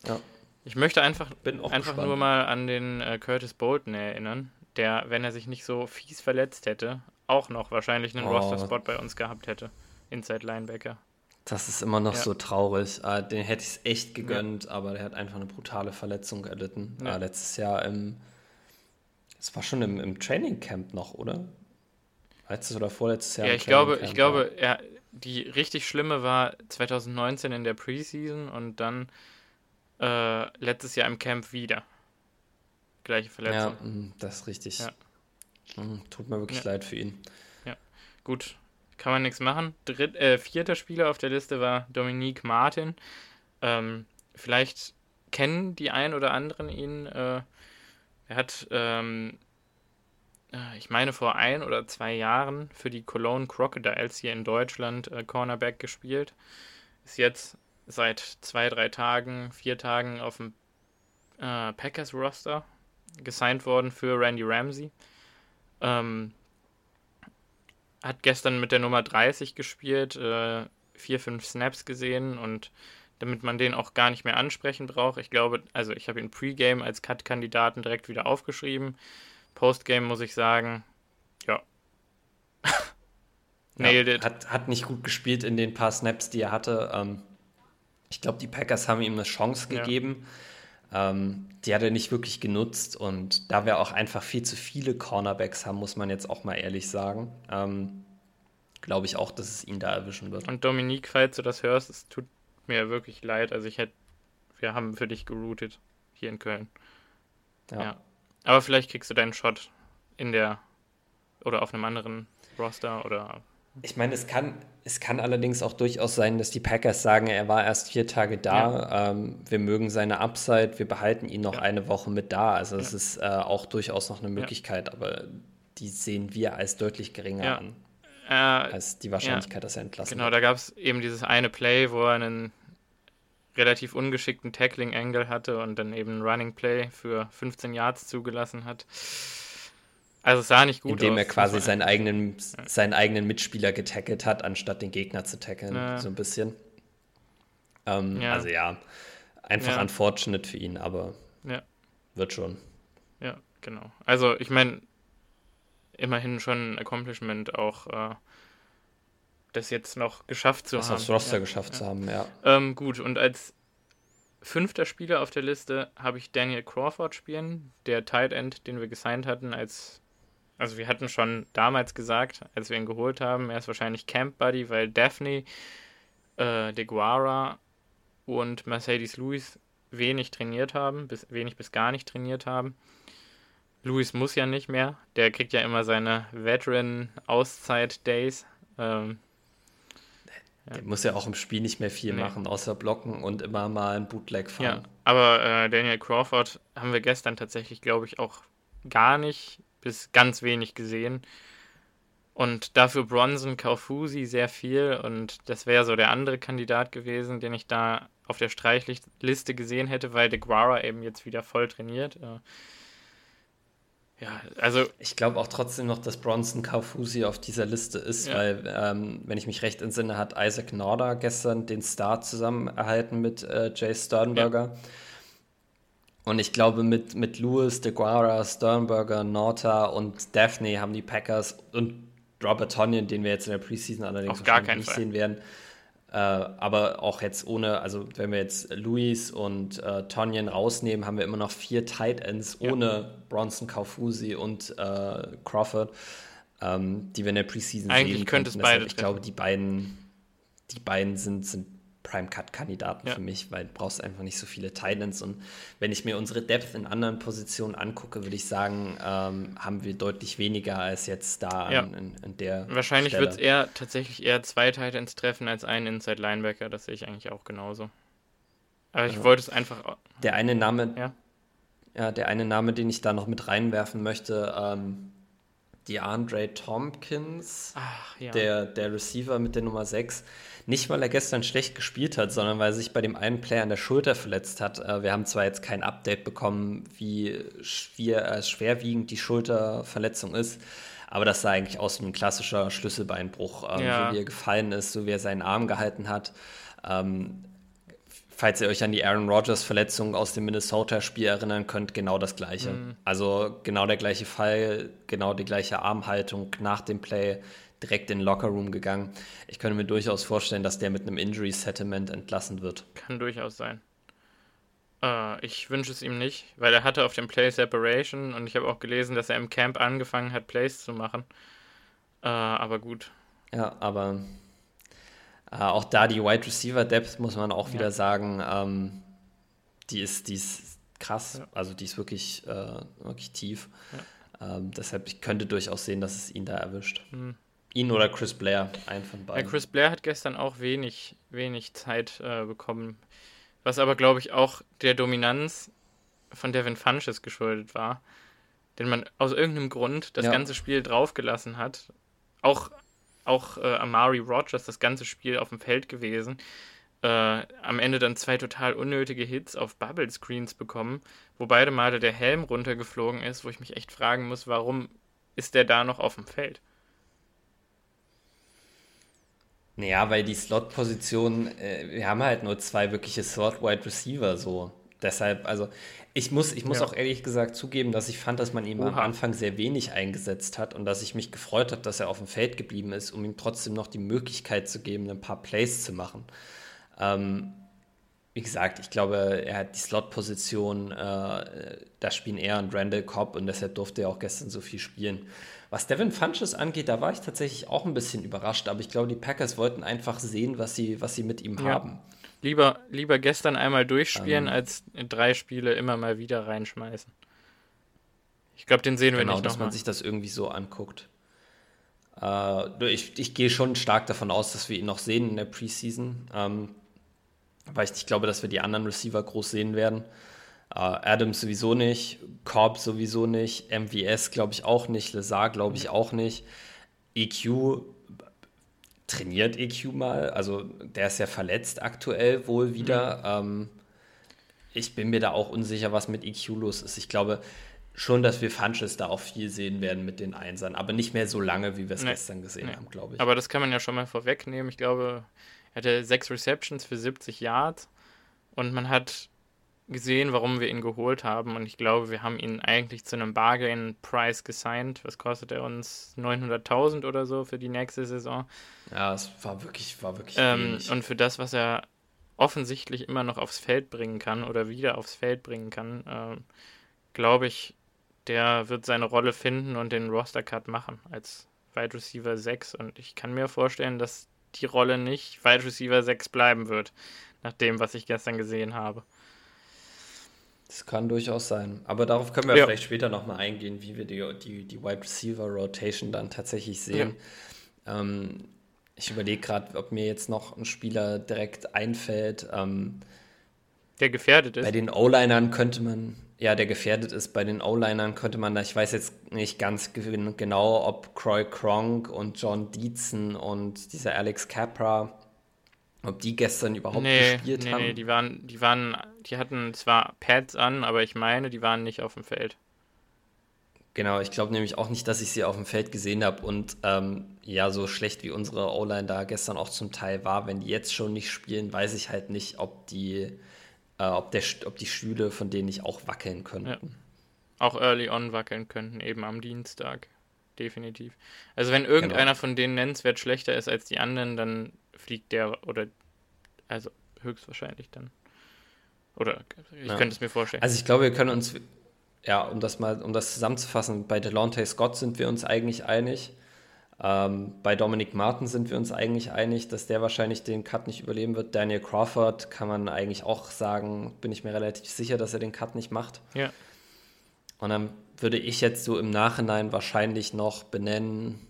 Ja. Ich möchte einfach, einfach nur mal an den äh, Curtis Bolton erinnern, der, wenn er sich nicht so fies verletzt hätte, auch noch wahrscheinlich einen oh. Roster-Spot bei uns gehabt hätte. Inside Linebacker. Das ist immer noch ja. so traurig. Uh, den hätte ich es echt gegönnt, ja. aber der hat einfach eine brutale Verletzung erlitten. Ja. Uh, letztes Jahr im. Es war schon im, im Training Camp noch, oder? Letztes oder vorletztes Jahr? Ja, ich glaube, ich glaube, ja, die richtig schlimme war 2019 in der Preseason und dann äh, letztes Jahr im Camp wieder. Gleiche Verletzung. Ja, mm, das ist richtig. Mm, tut mir wirklich leid für ihn. Ja, gut kann man nichts machen. Dritt, äh, vierter Spieler auf der Liste war Dominique Martin. Ähm, vielleicht kennen die ein oder anderen ihn. Äh, er hat, ähm, äh, ich meine, vor ein oder zwei Jahren für die Cologne Crocodiles hier in Deutschland äh, Cornerback gespielt. Ist jetzt seit zwei, drei Tagen, vier Tagen auf dem äh, Packers Roster gesigned worden für Randy Ramsey. Ähm, hat gestern mit der Nummer 30 gespielt, äh, vier, fünf Snaps gesehen und damit man den auch gar nicht mehr ansprechen braucht. Ich glaube, also ich habe ihn Pre-Game als Cut-Kandidaten direkt wieder aufgeschrieben. Post-Game muss ich sagen, ja. ja hat, hat nicht gut gespielt in den paar Snaps, die er hatte. Ähm, Ich glaube, die Packers haben ihm eine Chance gegeben. Ja. Ähm, die hat er nicht wirklich genutzt und da wir auch einfach viel zu viele Cornerbacks haben, muss man jetzt auch mal ehrlich sagen, ähm, glaube ich auch, dass es ihn da erwischen wird. Und Dominique, falls du das hörst, es tut mir wirklich leid. Also ich hätte, wir haben für dich geroutet hier in Köln. Ja. ja. Aber vielleicht kriegst du deinen Shot in der oder auf einem anderen Roster oder. Ich meine, es kann, es kann allerdings auch durchaus sein, dass die Packers sagen, er war erst vier Tage da, ja. ähm, wir mögen seine Upside, wir behalten ihn noch ja. eine Woche mit da. Also es ist äh, auch durchaus noch eine Möglichkeit, aber die sehen wir als deutlich geringer an. Äh, als die Wahrscheinlichkeit, dass er entlassen Genau, wird. da gab es eben dieses eine Play, wo er einen relativ ungeschickten Tackling-Angle hatte und dann eben ein Running Play für 15 Yards zugelassen hat. Also es sah nicht gut Indem aus. Indem er quasi seinen eigenen, ja. seinen eigenen Mitspieler getackelt hat, anstatt den Gegner zu tackeln, ja. so ein bisschen. Ähm, ja. Also ja, einfach ja. unfortunate für ihn, aber wird schon. Ja, genau. Also ich meine, immerhin schon ein Accomplishment auch äh, das jetzt noch geschafft zu das haben. Das aufs Roster geschafft zu haben, ja. Ähm, gut, und als fünfter Spieler auf der Liste habe ich Daniel Crawford spielen, der Tight End, den wir gesigned hatten als also wir hatten schon damals gesagt, als wir ihn geholt haben, er ist wahrscheinlich Camp Buddy, weil Daphne, äh, DeGuara und Mercedes Lewis wenig trainiert haben, bis, wenig bis gar nicht trainiert haben. Lewis muss ja nicht mehr, der kriegt ja immer seine Veteran-Auszeit-Days. Ähm, der muss ja auch im Spiel nicht mehr viel nee. machen, außer blocken und immer mal ein Bootleg fahren. Ja, aber äh, Daniel Crawford haben wir gestern tatsächlich, glaube ich, auch gar nicht bis ganz wenig gesehen. Und dafür Bronson Kaufusi sehr viel. Und das wäre so der andere Kandidat gewesen, den ich da auf der Streichliste gesehen hätte, weil De Guara eben jetzt wieder voll trainiert. Ja, also. Ich glaube auch trotzdem noch, dass Bronson Kaufusi auf dieser Liste ist, ja. weil, ähm, wenn ich mich recht entsinne, hat Isaac Norder gestern den Start zusammen erhalten mit äh, Jay Sternberger. Ja. Und ich glaube, mit, mit Lewis, DeGuara, Sternberger, Norta und Daphne haben die Packers und Robert Tonyan, den wir jetzt in der Preseason allerdings gar nicht Fall. sehen werden, äh, aber auch jetzt ohne, also wenn wir jetzt Luis und äh, Tonyan rausnehmen, haben wir immer noch vier Tight Ends ja. ohne Bronson Kaufusi und äh, Crawford, ähm, die wir in der Preseason Eigentlich sehen könnte es beide Ich glaube, die beiden, die beiden sind, sind Prime-Cut-Kandidaten ja. für mich, weil du brauchst einfach nicht so viele Titans. Und wenn ich mir unsere Depth in anderen Positionen angucke, würde ich sagen, ähm, haben wir deutlich weniger als jetzt da ja. an, in, der. Wahrscheinlich wird es eher tatsächlich eher zwei Titans treffen als einen Inside Linebacker. Das sehe ich eigentlich auch genauso. Aber ich ja. wollte es einfach. Der eine Name, ja? ja, der eine Name, den ich da noch mit reinwerfen möchte, ähm, die Andre Tompkins, Ach, ja. der, der Receiver mit der Nummer 6. Nicht, weil er gestern schlecht gespielt hat, sondern weil er sich bei dem einen Player an der Schulter verletzt hat. Äh, wir haben zwar jetzt kein Update bekommen, wie schwer, äh, schwerwiegend die Schulterverletzung ist, aber das sah eigentlich aus wie ein klassischer Schlüsselbeinbruch, ähm, ja. so wie er gefallen ist, so wie er seinen Arm gehalten hat. Ähm, falls ihr euch an die Aaron Rodgers Verletzung aus dem Minnesota-Spiel erinnern könnt, genau das gleiche. Mhm. Also genau der gleiche Fall, genau die gleiche Armhaltung nach dem Play, direkt in den Lockerroom gegangen. Ich könnte mir durchaus vorstellen, dass der mit einem Injury Settlement entlassen wird. Kann durchaus sein. Äh, ich wünsche es ihm nicht, weil er hatte auf dem Play Separation und ich habe auch gelesen, dass er im Camp angefangen hat, Plays zu machen. Äh, aber gut. Ja, aber äh, auch da die Wide Receiver Depth, muss man auch ja. wieder sagen, ähm, die, ist, die ist krass. Ja. Also die ist wirklich, äh, wirklich tief. Ja. Ähm, deshalb, ich könnte durchaus sehen, dass es ihn da erwischt. Mhm. Ihn oder Chris Blair, ein von beiden. Ja, Chris Blair hat gestern auch wenig, wenig Zeit äh, bekommen. Was aber, glaube ich, auch der Dominanz von Devin Funches geschuldet war. Den man aus irgendeinem Grund das ganze Spiel draufgelassen hat. Auch auch äh, Amari Rogers das ganze Spiel auf dem Feld gewesen. Äh, am Ende dann zwei total unnötige Hits auf Bubble Screens bekommen, wo beide Male der Helm runtergeflogen ist, wo ich mich echt fragen muss, warum ist der da noch auf dem Feld? Naja, weil die Slot-Position, äh, wir haben halt nur zwei wirkliche Slot-Wide Receiver so. Deshalb, also ich muss, ich muss ja. auch ehrlich gesagt zugeben, dass ich fand, dass man ihn Oha. am Anfang sehr wenig eingesetzt hat und dass ich mich gefreut habe, dass er auf dem Feld geblieben ist, um ihm trotzdem noch die Möglichkeit zu geben, ein paar Plays zu machen. Ähm, wie gesagt, ich glaube, er hat die Slot-Position, äh, da spielen er und Randall Cobb und deshalb durfte er auch gestern so viel spielen. Was Devin Funches angeht, da war ich tatsächlich auch ein bisschen überrascht, aber ich glaube, die Packers wollten einfach sehen, was sie, was sie mit ihm ja. haben. Lieber, lieber gestern einmal durchspielen, ähm, als in drei Spiele immer mal wieder reinschmeißen. Ich glaube, den sehen wir genau, nicht dass man sich das irgendwie so anguckt. Äh, ich, ich gehe schon stark davon aus, dass wir ihn noch sehen in der Preseason, ähm, weil ich nicht glaube, dass wir die anderen Receiver groß sehen werden. Äh, Adams sowieso nicht, Cobb sowieso nicht, MVS glaube ich auch nicht, Lazar glaube ich auch nicht. EQ trainiert EQ mal, also der ist ja verletzt aktuell wohl wieder. Mhm. Ähm, ich bin mir da auch unsicher, was mit EQ los ist. Ich glaube schon, dass wir Funches da auch viel sehen werden mit den Einsern, aber nicht mehr so lange, wie wir es nee. gestern gesehen nee. haben, glaube ich. Aber das kann man ja schon mal vorwegnehmen. Ich glaube, er hatte sechs Receptions für 70 Yards und man hat gesehen, warum wir ihn geholt haben. Und ich glaube, wir haben ihn eigentlich zu einem Bargain-Price gesigned. Was kostet er uns? 900.000 oder so für die nächste Saison. Ja, es war wirklich, war wirklich ähm, Und für das, was er offensichtlich immer noch aufs Feld bringen kann oder wieder aufs Feld bringen kann, äh, glaube ich, der wird seine Rolle finden und den Roster-Cut machen als Wide Receiver 6. Und ich kann mir vorstellen, dass die Rolle nicht Wide Receiver 6 bleiben wird, nach dem, was ich gestern gesehen habe. Das kann durchaus sein. Aber darauf können wir ja. vielleicht später nochmal eingehen, wie wir die, die, die Wide Receiver Rotation dann tatsächlich sehen. Ja. Ähm, ich überlege gerade, ob mir jetzt noch ein Spieler direkt einfällt. Ähm, der gefährdet ist. Bei den O-Linern könnte man, ja, der gefährdet ist. Bei den O-Linern könnte man da, ich weiß jetzt nicht ganz genau, ob Croy Kronk und John Dietzen und dieser Alex Capra ob die gestern überhaupt nee, gespielt nee, haben? Nee, die waren, die waren, die hatten zwar Pads an, aber ich meine, die waren nicht auf dem Feld. Genau, ich glaube nämlich auch nicht, dass ich sie auf dem Feld gesehen habe und ähm, ja, so schlecht wie unsere O-Line da gestern auch zum Teil war, wenn die jetzt schon nicht spielen, weiß ich halt nicht, ob die, äh, ob, der, ob die Stühle von denen nicht auch wackeln könnten. Ja. Auch early on wackeln könnten, eben am Dienstag. Definitiv. Also wenn irgendeiner genau. von denen nennenswert schlechter ist als die anderen, dann fliegt der oder also höchstwahrscheinlich dann. Oder ich ja. könnte es mir vorstellen. Also ich glaube, wir können uns, ja, um das mal, um das zusammenzufassen, bei Delonte Scott sind wir uns eigentlich einig. Ähm, bei Dominic Martin sind wir uns eigentlich einig, dass der wahrscheinlich den Cut nicht überleben wird. Daniel Crawford kann man eigentlich auch sagen, bin ich mir relativ sicher, dass er den Cut nicht macht. Ja. Und dann würde ich jetzt so im Nachhinein wahrscheinlich noch benennen,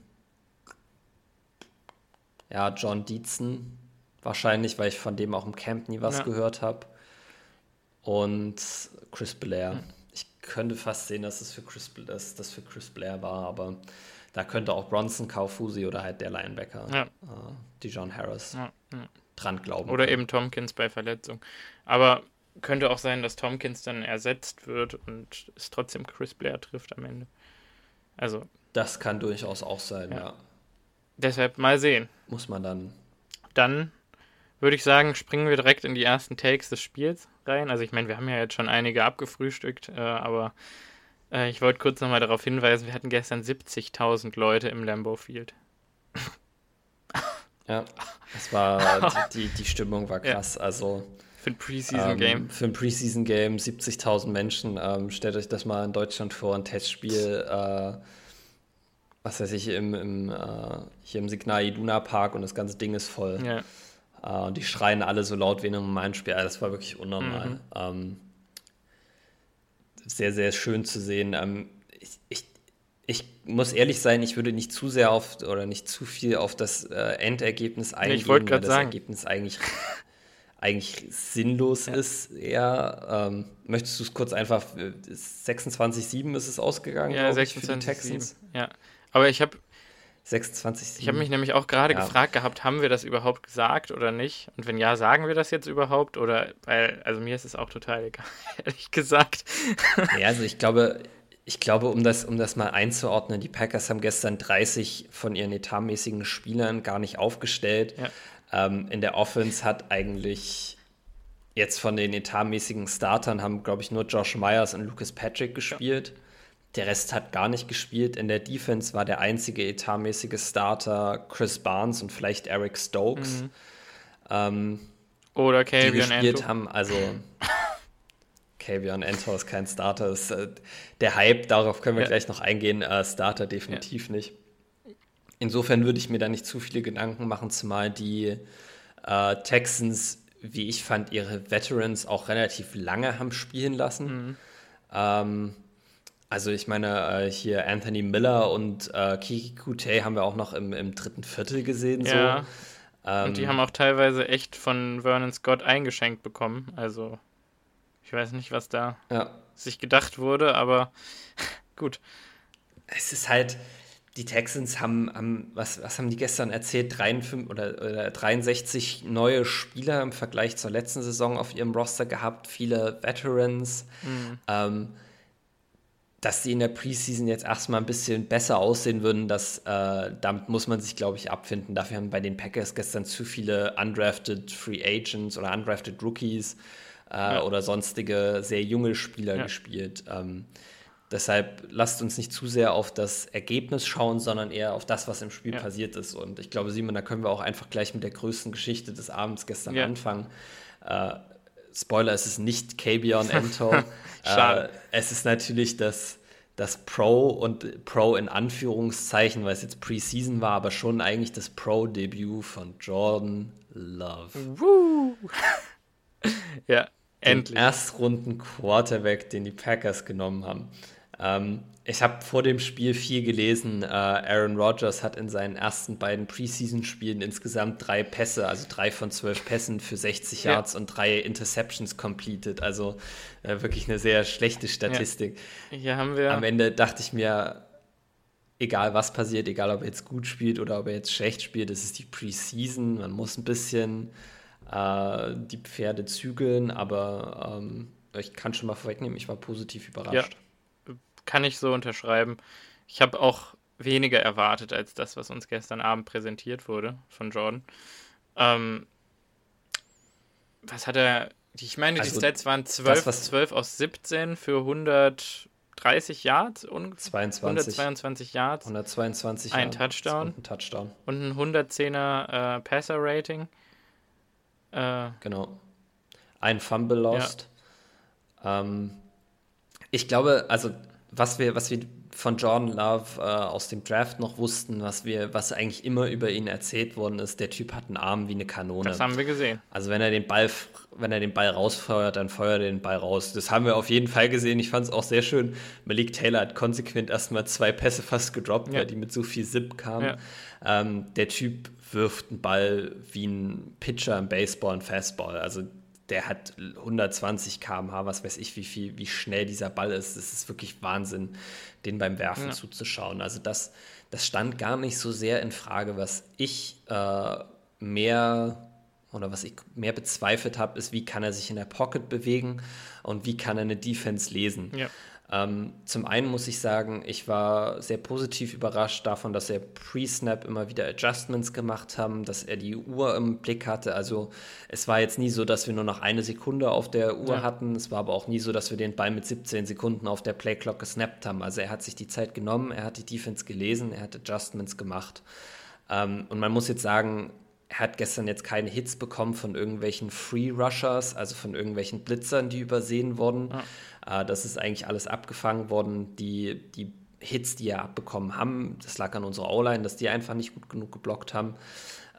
ja, John Dietzen, wahrscheinlich, weil ich von dem auch im Camp nie was ja. gehört habe. Und Chris Blair. Mhm. Ich könnte fast sehen, dass es für Chris, dass das für Chris Blair war, aber da könnte auch Bronson Kaufusi oder halt der Linebacker, ja. äh, die John Harris, ja. dran glauben. Oder eben Tompkins bei Verletzung. Aber könnte auch sein, dass Tompkins dann ersetzt wird und es trotzdem Chris Blair trifft am Ende. Also. Das kann durchaus auch sein, ja. ja. Deshalb mal sehen. Muss man dann. Dann würde ich sagen, springen wir direkt in die ersten Takes des Spiels rein. Also ich meine, wir haben ja jetzt schon einige abgefrühstückt, äh, aber äh, ich wollte kurz nochmal darauf hinweisen, wir hatten gestern 70.000 Leute im Lambeau Field. Ja, es war, die, die, die Stimmung war krass. Ja. Also für ein Preseason-Game. Ähm, für ein Preseason-Game 70.000 Menschen. Ähm, stellt euch das mal in Deutschland vor, ein Testspiel. Äh, was weiß ich, im, im, äh, hier im Signal Iduna Park und das ganze Ding ist voll. Ja. Äh, und die schreien alle so laut wie in einem Main-Spiel. Das war wirklich unnormal. Mhm. Ähm, sehr, sehr schön zu sehen. Ähm, ich, ich, ich, muss ehrlich sein, ich würde nicht zu sehr auf oder nicht zu viel auf das äh, Endergebnis eingehen, ich weil das sagen. Ergebnis eigentlich, eigentlich sinnlos ja. ist. Eher, ähm, möchtest du es kurz einfach, 26-7 ist es ausgegangen, ja, 26, für die Texans. Ja, aber ich habe 26. Ich habe mich nämlich auch gerade ja. gefragt gehabt, haben wir das überhaupt gesagt oder nicht? Und wenn ja, sagen wir das jetzt überhaupt? Oder, weil, also mir ist es auch total egal, ehrlich gesagt. Ja, also ich glaube, ich glaube, um das, um das mal einzuordnen, die Packers haben gestern 30 von ihren etatmäßigen Spielern gar nicht aufgestellt. Ja. Ähm, in der Offense hat eigentlich jetzt von den etatmäßigen Startern haben, glaube ich, nur Josh Myers und Lucas Patrick gespielt. Ja. Der Rest hat gar nicht gespielt. In der Defense war der einzige etatmäßige Starter Chris Barnes und vielleicht Eric Stokes. Mhm. Ähm, Oder Kavion die gespielt haben. Also Kavion Ento ist kein Starter. Ist, äh, der Hype, darauf können wir ja. gleich noch eingehen. Äh, Starter definitiv ja. nicht. Insofern würde ich mir da nicht zu viele Gedanken machen, zumal die äh, Texans, wie ich fand, ihre Veterans auch relativ lange haben spielen lassen. Mhm. Ähm, also ich meine, äh, hier Anthony Miller und äh, Kiki Kute haben wir auch noch im, im dritten Viertel gesehen. Ja. So. Ähm, und die haben auch teilweise echt von Vernon Scott eingeschenkt bekommen. Also ich weiß nicht, was da ja. sich gedacht wurde, aber gut. Es ist halt, die Texans haben, haben was, was haben die gestern erzählt? 53 oder, oder 63 neue Spieler im Vergleich zur letzten Saison auf ihrem Roster gehabt, viele Veterans. Mhm. Ähm, dass sie in der Preseason jetzt erstmal ein bisschen besser aussehen würden, das, äh, damit muss man sich, glaube ich, abfinden. Dafür haben bei den Packers gestern zu viele undrafted Free Agents oder undrafted Rookies äh, ja. oder sonstige sehr junge Spieler ja. gespielt. Ähm, deshalb lasst uns nicht zu sehr auf das Ergebnis schauen, sondern eher auf das, was im Spiel ja. passiert ist. Und ich glaube, Simon, da können wir auch einfach gleich mit der größten Geschichte des Abends gestern anfangen. Äh, Spoiler, es ist nicht Kabion Entor. äh, es ist natürlich das, das Pro und Pro in Anführungszeichen, weil es jetzt Preseason war, aber schon eigentlich das Pro-Debüt von Jordan Love. Woo. ja, endlich. Erstrunden Quarterback, den die Packers genommen haben. Ähm, ich habe vor dem Spiel viel gelesen. Äh, Aaron Rodgers hat in seinen ersten beiden Preseason-Spielen insgesamt drei Pässe, also drei von zwölf Pässen für 60 ja. Yards und drei Interceptions completed. Also äh, wirklich eine sehr schlechte Statistik. Ja. Hier haben wir. Am Ende dachte ich mir, egal was passiert, egal ob er jetzt gut spielt oder ob er jetzt schlecht spielt, es ist die Preseason. Man muss ein bisschen äh, die Pferde zügeln, aber ähm, ich kann schon mal vorwegnehmen, ich war positiv überrascht. Ja kann ich so unterschreiben. Ich habe auch weniger erwartet als das, was uns gestern Abend präsentiert wurde von Jordan. Ähm, was hat er? Ich meine, also die Stats waren 12, das, 12 aus 17 für 130 Yards und 22, 122 Yards. 122 ein Touchdown. Und ein Touchdown. Und ein 110er äh, Passer-Rating. Äh, genau. Ein Fumble lost. Ja. Ähm, ich glaube, also was wir, was wir von Jordan Love äh, aus dem Draft noch wussten, was wir, was eigentlich immer über ihn erzählt worden ist, der Typ hat einen Arm wie eine Kanone. Das haben wir gesehen. Also wenn er den Ball, wenn er den Ball rausfeuert, dann feuert er den Ball raus. Das haben wir auf jeden Fall gesehen. Ich fand es auch sehr schön. Malik Taylor hat konsequent erstmal zwei Pässe fast gedroppt, ja. weil die mit so viel Zip kamen. Ja. Ähm, der Typ wirft einen Ball wie ein Pitcher im Baseball, ein Fastball. Also der hat 120 km/h, was weiß ich, wie viel, wie schnell dieser Ball ist. Es ist wirklich Wahnsinn, den beim Werfen ja. zuzuschauen. Also das, das stand gar nicht so sehr in Frage. Was ich äh, mehr oder was ich mehr bezweifelt habe, ist, wie kann er sich in der Pocket bewegen und wie kann er eine Defense lesen. Ja. Ähm, zum einen muss ich sagen, ich war sehr positiv überrascht davon, dass er pre-Snap immer wieder Adjustments gemacht haben, dass er die Uhr im Blick hatte. Also es war jetzt nie so, dass wir nur noch eine Sekunde auf der Uhr ja. hatten. Es war aber auch nie so, dass wir den Ball mit 17 Sekunden auf der Playclock gesnappt haben. Also er hat sich die Zeit genommen, er hat die Defense gelesen, er hat Adjustments gemacht. Ähm, und man muss jetzt sagen, er hat gestern jetzt keine Hits bekommen von irgendwelchen Free Rushers, also von irgendwelchen Blitzern, die übersehen wurden. Ja. Äh, das ist eigentlich alles abgefangen worden. Die, die Hits, die er abbekommen haben, das lag an unserer O-Line, dass die einfach nicht gut genug geblockt haben.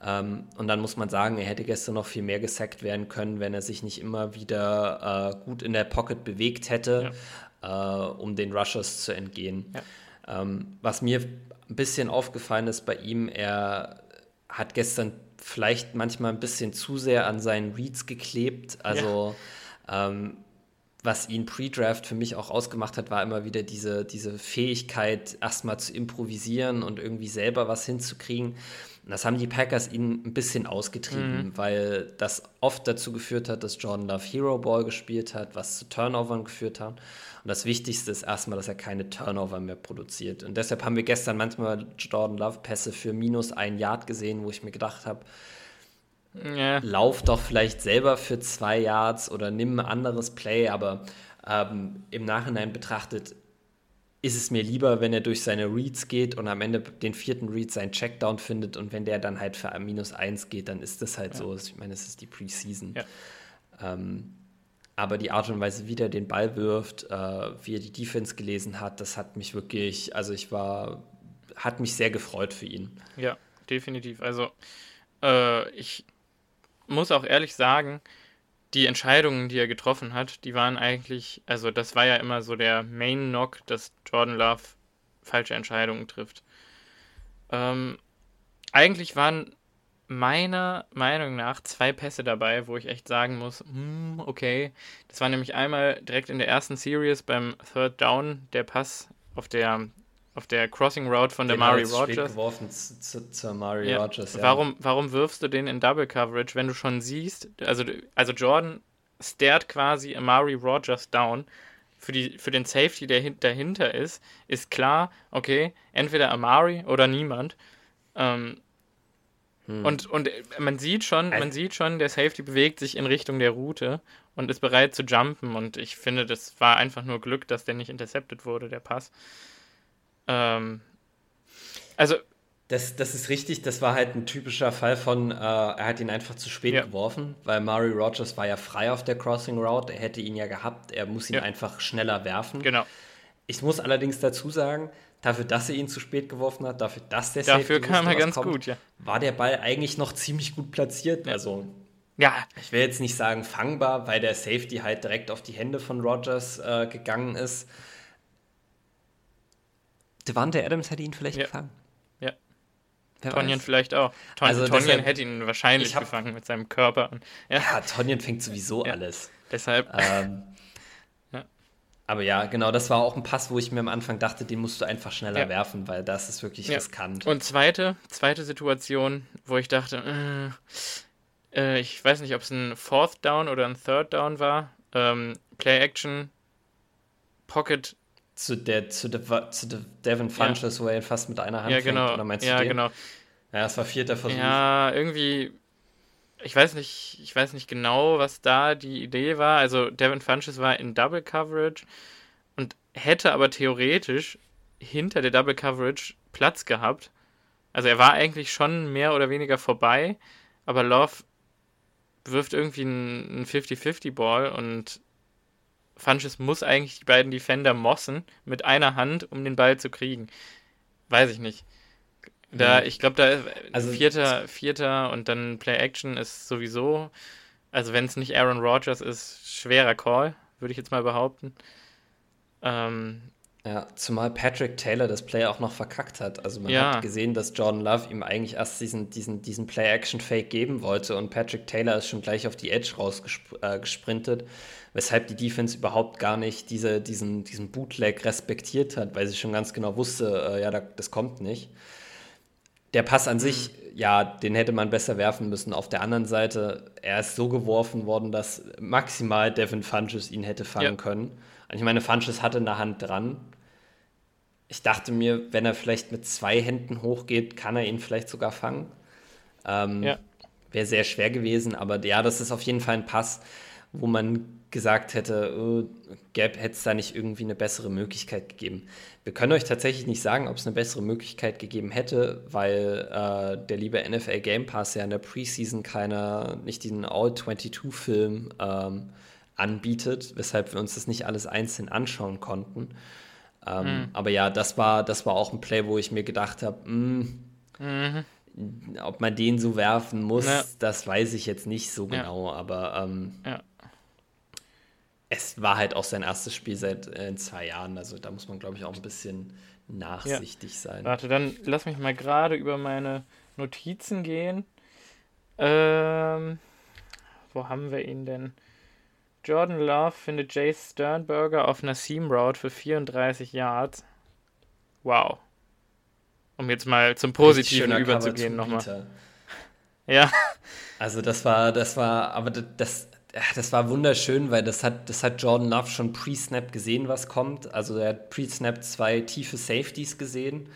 Ähm, und dann muss man sagen, er hätte gestern noch viel mehr gesackt werden können, wenn er sich nicht immer wieder äh, gut in der Pocket bewegt hätte, ja. äh, um den Rushers zu entgehen. Ja. Ähm, was mir ein bisschen aufgefallen ist bei ihm, er hat gestern vielleicht manchmal ein bisschen zu sehr an seinen Reads geklebt. Also ja. ähm, was ihn pre-Draft für mich auch ausgemacht hat, war immer wieder diese, diese Fähigkeit, erstmal zu improvisieren und irgendwie selber was hinzukriegen. Und das haben die Packers ihn ein bisschen ausgetrieben, mhm. weil das oft dazu geführt hat, dass Jordan Love Hero Ball gespielt hat, was zu Turnovern geführt hat. Und das Wichtigste ist erstmal, dass er keine Turnover mehr produziert. Und deshalb haben wir gestern manchmal Jordan Love Pässe für minus ein Yard gesehen, wo ich mir gedacht habe, ja. Lauf doch vielleicht selber für zwei Yards oder nimm ein anderes Play, aber ähm, im Nachhinein betrachtet ist es mir lieber, wenn er durch seine Reads geht und am Ende den vierten Read seinen Checkdown findet und wenn der dann halt für minus eins geht, dann ist das halt ja. so. Ich meine, es ist die Preseason. Ja. Ähm, aber die Art und Weise, wie der den Ball wirft, äh, wie er die Defense gelesen hat, das hat mich wirklich, also ich war, hat mich sehr gefreut für ihn. Ja, definitiv. Also äh, ich muss auch ehrlich sagen, die Entscheidungen, die er getroffen hat, die waren eigentlich, also das war ja immer so der Main Knock, dass Jordan Love falsche Entscheidungen trifft. Ähm, eigentlich waren meiner Meinung nach zwei Pässe dabei, wo ich echt sagen muss, hm, okay. Das war nämlich einmal direkt in der ersten Series beim Third Down der Pass auf der auf der Crossing Route von der Mari Rogers. geworfen zu, zu, zu Mari ja. Rogers, ja. Warum, warum wirfst du den in Double Coverage, wenn du schon siehst, also, also Jordan stared quasi Amari Rogers down. Für, die, für den Safety, der dahinter ist, ist klar, okay, entweder Amari oder niemand. Ähm, hm. Und, und man sieht schon, man sieht schon, der Safety bewegt sich in Richtung der Route und ist bereit zu jumpen. Und ich finde, das war einfach nur Glück, dass der nicht intercepted wurde, der Pass. Ähm, also. Das, das ist richtig, das war halt ein typischer Fall von, äh, er hat ihn einfach zu spät ja. geworfen, weil Murray Rogers war ja frei auf der Crossing Route, er hätte ihn ja gehabt, er muss ihn ja. einfach schneller werfen. Genau. Ich muss allerdings dazu sagen, dafür, dass er ihn zu spät geworfen hat, dafür, dass der Dafür Safety kam er ganz kommt, gut, ja. War der Ball eigentlich noch ziemlich gut platziert. Ja. Also, ja. Ich will jetzt nicht sagen fangbar, weil der Safety halt direkt auf die Hände von Rogers äh, gegangen ist. Devante Adams hätte ihn vielleicht ja. gefangen. Ja. Wer Tonyan weiß. vielleicht auch. Ton also Tonyan hätte ihn wahrscheinlich hab, gefangen mit seinem Körper. Ja, ja Tonyan fängt sowieso ja. alles. Deshalb. Ähm, ja. Aber ja, genau, das war auch ein Pass, wo ich mir am Anfang dachte, den musst du einfach schneller werfen, weil das ist wirklich riskant. Und zweite, zweite Situation, wo ich dachte, äh, äh, ich weiß nicht, ob es ein Fourth Down oder ein Third Down war. Ähm, Play Action, Pocket zu der, zu der, zu der Devin Funches, ja. wo er ihn fast mit einer Hand ja, genau. Fängt, oder meinst ja, du den? genau. Ja, es war vierter Versuch. Ja, irgendwie, ich weiß nicht, ich weiß nicht genau, was da die Idee war. Also Devin Funches war in Double Coverage und hätte aber theoretisch hinter der Double Coverage Platz gehabt. Also er war eigentlich schon mehr oder weniger vorbei, aber Love wirft irgendwie einen 50-50-Ball und Funches muss eigentlich die beiden Defender mossen mit einer Hand, um den Ball zu kriegen. Weiß ich nicht. Da, mhm. ich glaube, da also vierter, vierter und dann Play Action ist sowieso, also wenn es nicht Aaron Rodgers ist, schwerer Call, würde ich jetzt mal behaupten. Ähm, ja, zumal Patrick Taylor das Play auch noch verkackt hat. Also man ja. hat gesehen, dass Jordan Love ihm eigentlich erst diesen, diesen, diesen Play-Action-Fake geben wollte und Patrick Taylor ist schon gleich auf die Edge rausgesprintet, äh, weshalb die Defense überhaupt gar nicht diese, diesen, diesen Bootleg respektiert hat, weil sie schon ganz genau wusste, äh, ja, da, das kommt nicht. Der Pass an mhm. sich, ja, den hätte man besser werfen müssen. Auf der anderen Seite, er ist so geworfen worden, dass maximal Devin Funches ihn hätte fangen ja. können. Ich meine, Funches hatte eine Hand dran. Ich dachte mir, wenn er vielleicht mit zwei Händen hochgeht, kann er ihn vielleicht sogar fangen. Ähm, ja. Wäre sehr schwer gewesen, aber ja, das ist auf jeden Fall ein Pass, wo man gesagt hätte, oh, Gap hätte es da nicht irgendwie eine bessere Möglichkeit gegeben. Wir können euch tatsächlich nicht sagen, ob es eine bessere Möglichkeit gegeben hätte, weil äh, der liebe NFL Game Pass ja in der Preseason keiner, nicht diesen All-22-Film ähm, anbietet, weshalb wir uns das nicht alles einzeln anschauen konnten. Ähm, mhm. Aber ja, das war, das war auch ein Play, wo ich mir gedacht habe, hm, mhm. ob man den so werfen muss, ja. das weiß ich jetzt nicht so genau, ja. aber ähm, ja. Es war halt auch sein erstes Spiel seit äh, zwei Jahren, also da muss man, glaube ich, auch ein bisschen nachsichtig sein. Warte, dann lass mich mal gerade über meine Notizen gehen. Ähm, wo haben wir ihn denn? Jordan Love findet Jay Sternberger auf einer Seam Route für 34 Yards. Wow. Um jetzt mal zum Positiven überzugehen nochmal. Ja. Also das war, das war, aber das, das war wunderschön, weil das hat, das hat Jordan Love schon pre-Snap gesehen, was kommt. Also er hat pre-Snap zwei tiefe Safeties gesehen.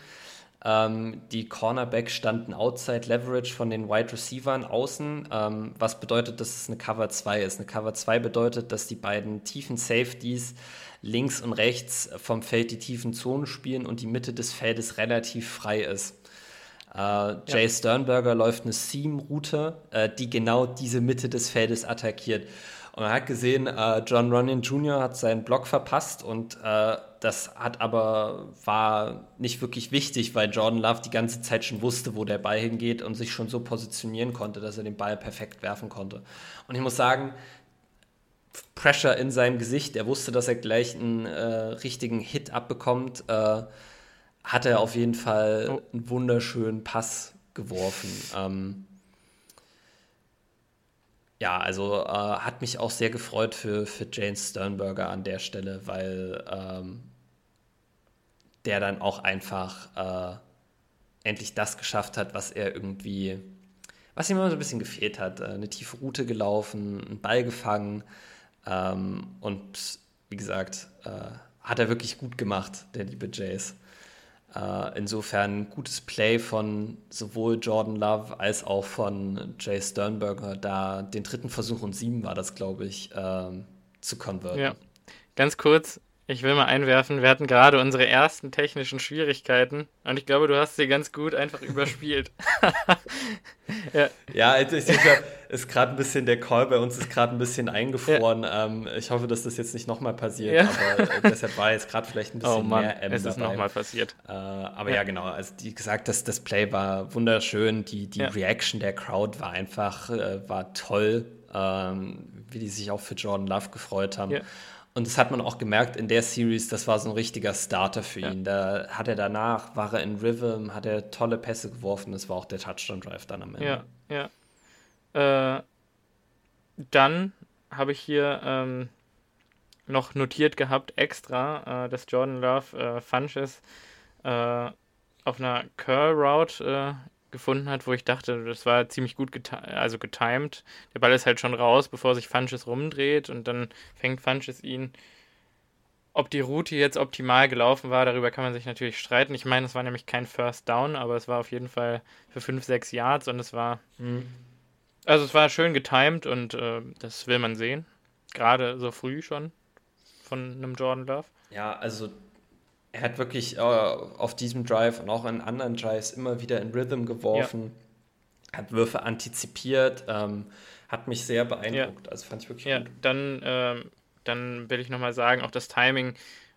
Ähm, die Cornerback standen outside Leverage von den Wide Receivern außen, ähm, was bedeutet, dass es eine Cover 2 ist. Eine Cover 2 bedeutet, dass die beiden tiefen Safeties links und rechts vom Feld die tiefen Zonen spielen und die Mitte des Feldes relativ frei ist. Äh, Jay ja. Sternberger läuft eine Seam-Route, äh, die genau diese Mitte des Feldes attackiert. Und man hat gesehen, äh, John Runyon Jr. hat seinen Block verpasst und das hat aber war nicht wirklich wichtig, weil Jordan Love die ganze Zeit schon wusste, wo der Ball hingeht und sich schon so positionieren konnte, dass er den Ball perfekt werfen konnte. Und ich muss sagen, Pressure in seinem Gesicht, er wusste, dass er gleich einen richtigen Hit abbekommt, äh, hat er auf jeden Fall oh. einen wunderschönen Pass geworfen. Ähm, ja, also äh, hat mich auch sehr gefreut für, für James Sternberger an der Stelle, weil ähm, der dann auch einfach äh, endlich das geschafft hat, was er irgendwie, was ihm immer so ein bisschen gefehlt hat. Äh, eine tiefe Route gelaufen, einen Ball gefangen ähm, und wie gesagt, äh, hat er wirklich gut gemacht, der liebe Jace. Äh, insofern gutes Play von sowohl Jordan Love als auch von Jay Sternberger, da den dritten Versuch und sieben war das, glaube ich, äh, zu konverten. Ja, ganz kurz, ich will mal einwerfen, wir hatten gerade unsere ersten technischen Schwierigkeiten und ich glaube, du hast sie ganz gut einfach überspielt. ja, ja ich, ich denke, ist gerade ein bisschen, der Call bei uns ist gerade ein bisschen eingefroren. Ja. Ähm, ich hoffe, dass das jetzt nicht nochmal passiert, ja. aber äh, deshalb war jetzt gerade vielleicht ein bisschen oh Mann, mehr M es ist nochmal passiert. Äh, aber ja. ja. genau, also die gesagt, das, das Play war wunderschön, die, die Reaction der Crowd war einfach, äh, war toll, ähm, wie die sich auch für Jordan Love gefreut haben. Und das hat man auch gemerkt in der Series, das war so ein richtiger Starter für ja. ihn. Da hat er danach, war er in Rhythm, hat er tolle Pässe geworfen, das war auch der Touchdown-Drive dann am Ende. Ja, ja. Äh, dann habe ich hier ähm, noch notiert gehabt, extra, äh, dass Jordan Love äh, Funches äh, auf einer Curl-Route äh, gefunden hat, wo ich dachte, das war ziemlich gut geti also getimed. Der Ball ist halt schon raus, bevor sich Funches rumdreht und dann fängt Funches ihn. Ob die Route jetzt optimal gelaufen war, darüber kann man sich natürlich streiten. Ich meine, es war nämlich kein First Down, aber es war auf jeden Fall für 5, 6 Yards und es war. Mhm. Also es war schön getimed und äh, das will man sehen. Gerade so früh schon von einem Jordan Love. Ja, also er hat wirklich äh, auf diesem Drive und auch in anderen Drives immer wieder in Rhythm geworfen, ja. hat Würfe antizipiert, ähm, hat mich sehr beeindruckt. Ja. Also fand ich wirklich ja, gut. Dann, ähm, dann will ich nochmal sagen, auch das Timing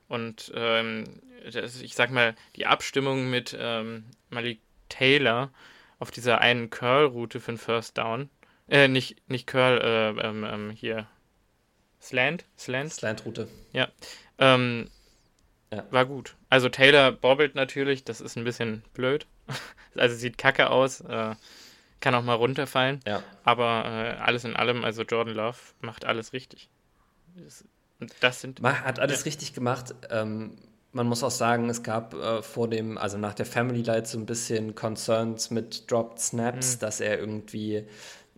und ähm, das, ich sag mal, die Abstimmung mit ähm, Malik Taylor auf dieser einen Curl-Route für den First Down. Äh, nicht, nicht Curl, äh, ähm, ähm, hier. Slant? Slant? Slant-Route. Ja. Ähm, ja. War gut. Also Taylor bobbelt natürlich, das ist ein bisschen blöd. also sieht kacke aus, äh, kann auch mal runterfallen. Ja. Aber äh, alles in allem, also Jordan Love macht alles richtig. Das, sind. Man hat alles ja. richtig gemacht. Ähm, man muss auch sagen, es gab äh, vor dem, also nach der Family Light so ein bisschen Concerns mit Dropped Snaps, mhm. dass er irgendwie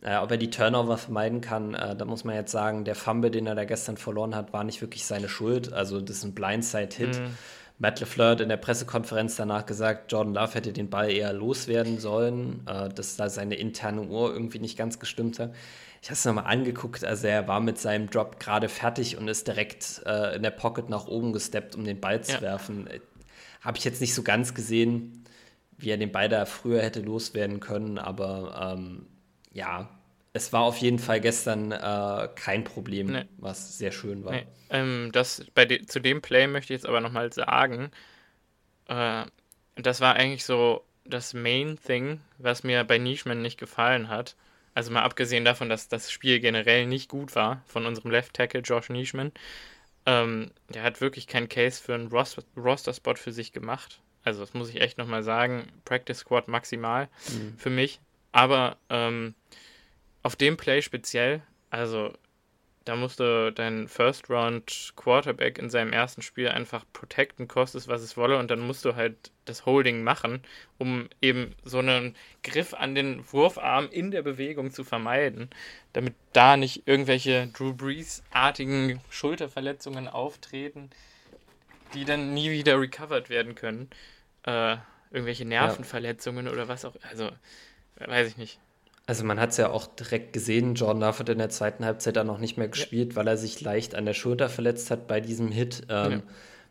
äh, ob er die Turnover vermeiden kann, äh, da muss man jetzt sagen, der Fumble, den er da gestern verloren hat, war nicht wirklich seine Schuld. Also das ist ein Blindside-Hit. Mhm. Matt LeFleur hat in der Pressekonferenz danach gesagt, Jordan Love hätte den Ball eher loswerden sollen, äh, dass da seine interne Uhr irgendwie nicht ganz gestimmt hat. Ich habe es nochmal angeguckt, also er war mit seinem Drop gerade fertig und ist direkt äh, in der Pocket nach oben gesteppt, um den Ball zu ja. werfen. Äh, habe ich jetzt nicht so ganz gesehen, wie er den Ball da früher hätte loswerden können, aber ähm, ja, es war auf jeden Fall gestern äh, kein Problem, nee. was sehr schön war. Nee. Ähm, das, bei de zu dem Play möchte ich jetzt aber nochmal sagen, äh, das war eigentlich so das Main Thing, was mir bei Nishman nicht gefallen hat. Also mal abgesehen davon, dass das Spiel generell nicht gut war von unserem Left Tackle Josh Nishman. Ähm, der hat wirklich keinen Case für einen Roster-Spot für sich gemacht. Also das muss ich echt nochmal sagen. Practice Squad maximal mhm. für mich. Aber ähm, auf dem Play speziell, also da musste dein First Round Quarterback in seinem ersten Spiel einfach protecten, kostet es, was es wolle, und dann musst du halt das Holding machen, um eben so einen Griff an den Wurfarm in der Bewegung zu vermeiden, damit da nicht irgendwelche Drew Brees-artigen Schulterverletzungen auftreten, die dann nie wieder recovered werden können. Äh, irgendwelche Nervenverletzungen ja. oder was auch. Also, weiß ich nicht. Also man hat es ja auch direkt gesehen, Jordan Love hat in der zweiten Halbzeit dann noch nicht mehr gespielt, ja. weil er sich leicht an der Schulter verletzt hat bei diesem Hit. Ähm, ja.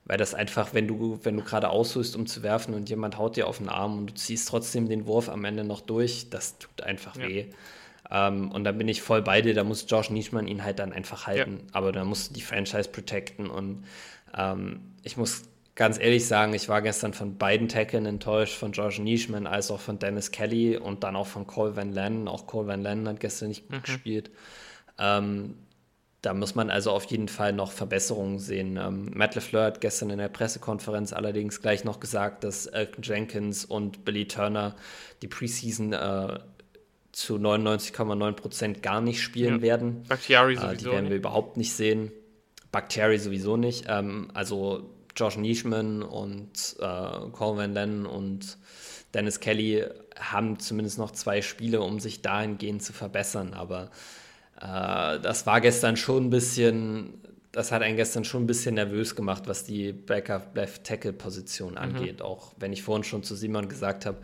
Weil das einfach, wenn du, wenn du gerade ausholst, um zu werfen und jemand haut dir auf den Arm und du ziehst trotzdem den Wurf am Ende noch durch, das tut einfach ja. weh. Ähm, und da bin ich voll bei dir, da muss Josh Nischmann ihn halt dann einfach halten. Aber da musst du die Franchise protecten und ähm, ich muss ganz ehrlich sagen, ich war gestern von beiden Tackeln enttäuscht, von George Nischman als auch von Dennis Kelly und dann auch von Cole Van Lennon. Auch Cole Van Lennon hat gestern nicht gut mhm. gespielt. Ähm, da muss man also auf jeden Fall noch Verbesserungen sehen. Ähm, Matt LeFleur hat gestern in der Pressekonferenz allerdings gleich noch gesagt, dass Elton Jenkins und Billy Turner die Preseason äh, zu 99,9 Prozent gar nicht spielen ja. werden. Bakhtiari sowieso. Äh, die werden wir überhaupt nicht sehen. Bakhtiari sowieso nicht. Ähm, also Josh Nischman und äh, Cole Van Lennon und Dennis Kelly haben zumindest noch zwei Spiele, um sich dahingehend zu verbessern. Aber äh, das war gestern schon ein bisschen, das hat einen gestern schon ein bisschen nervös gemacht, was die Backup Left Tackle Position mhm. angeht. Mhm. Auch wenn ich vorhin schon zu Simon gesagt habe,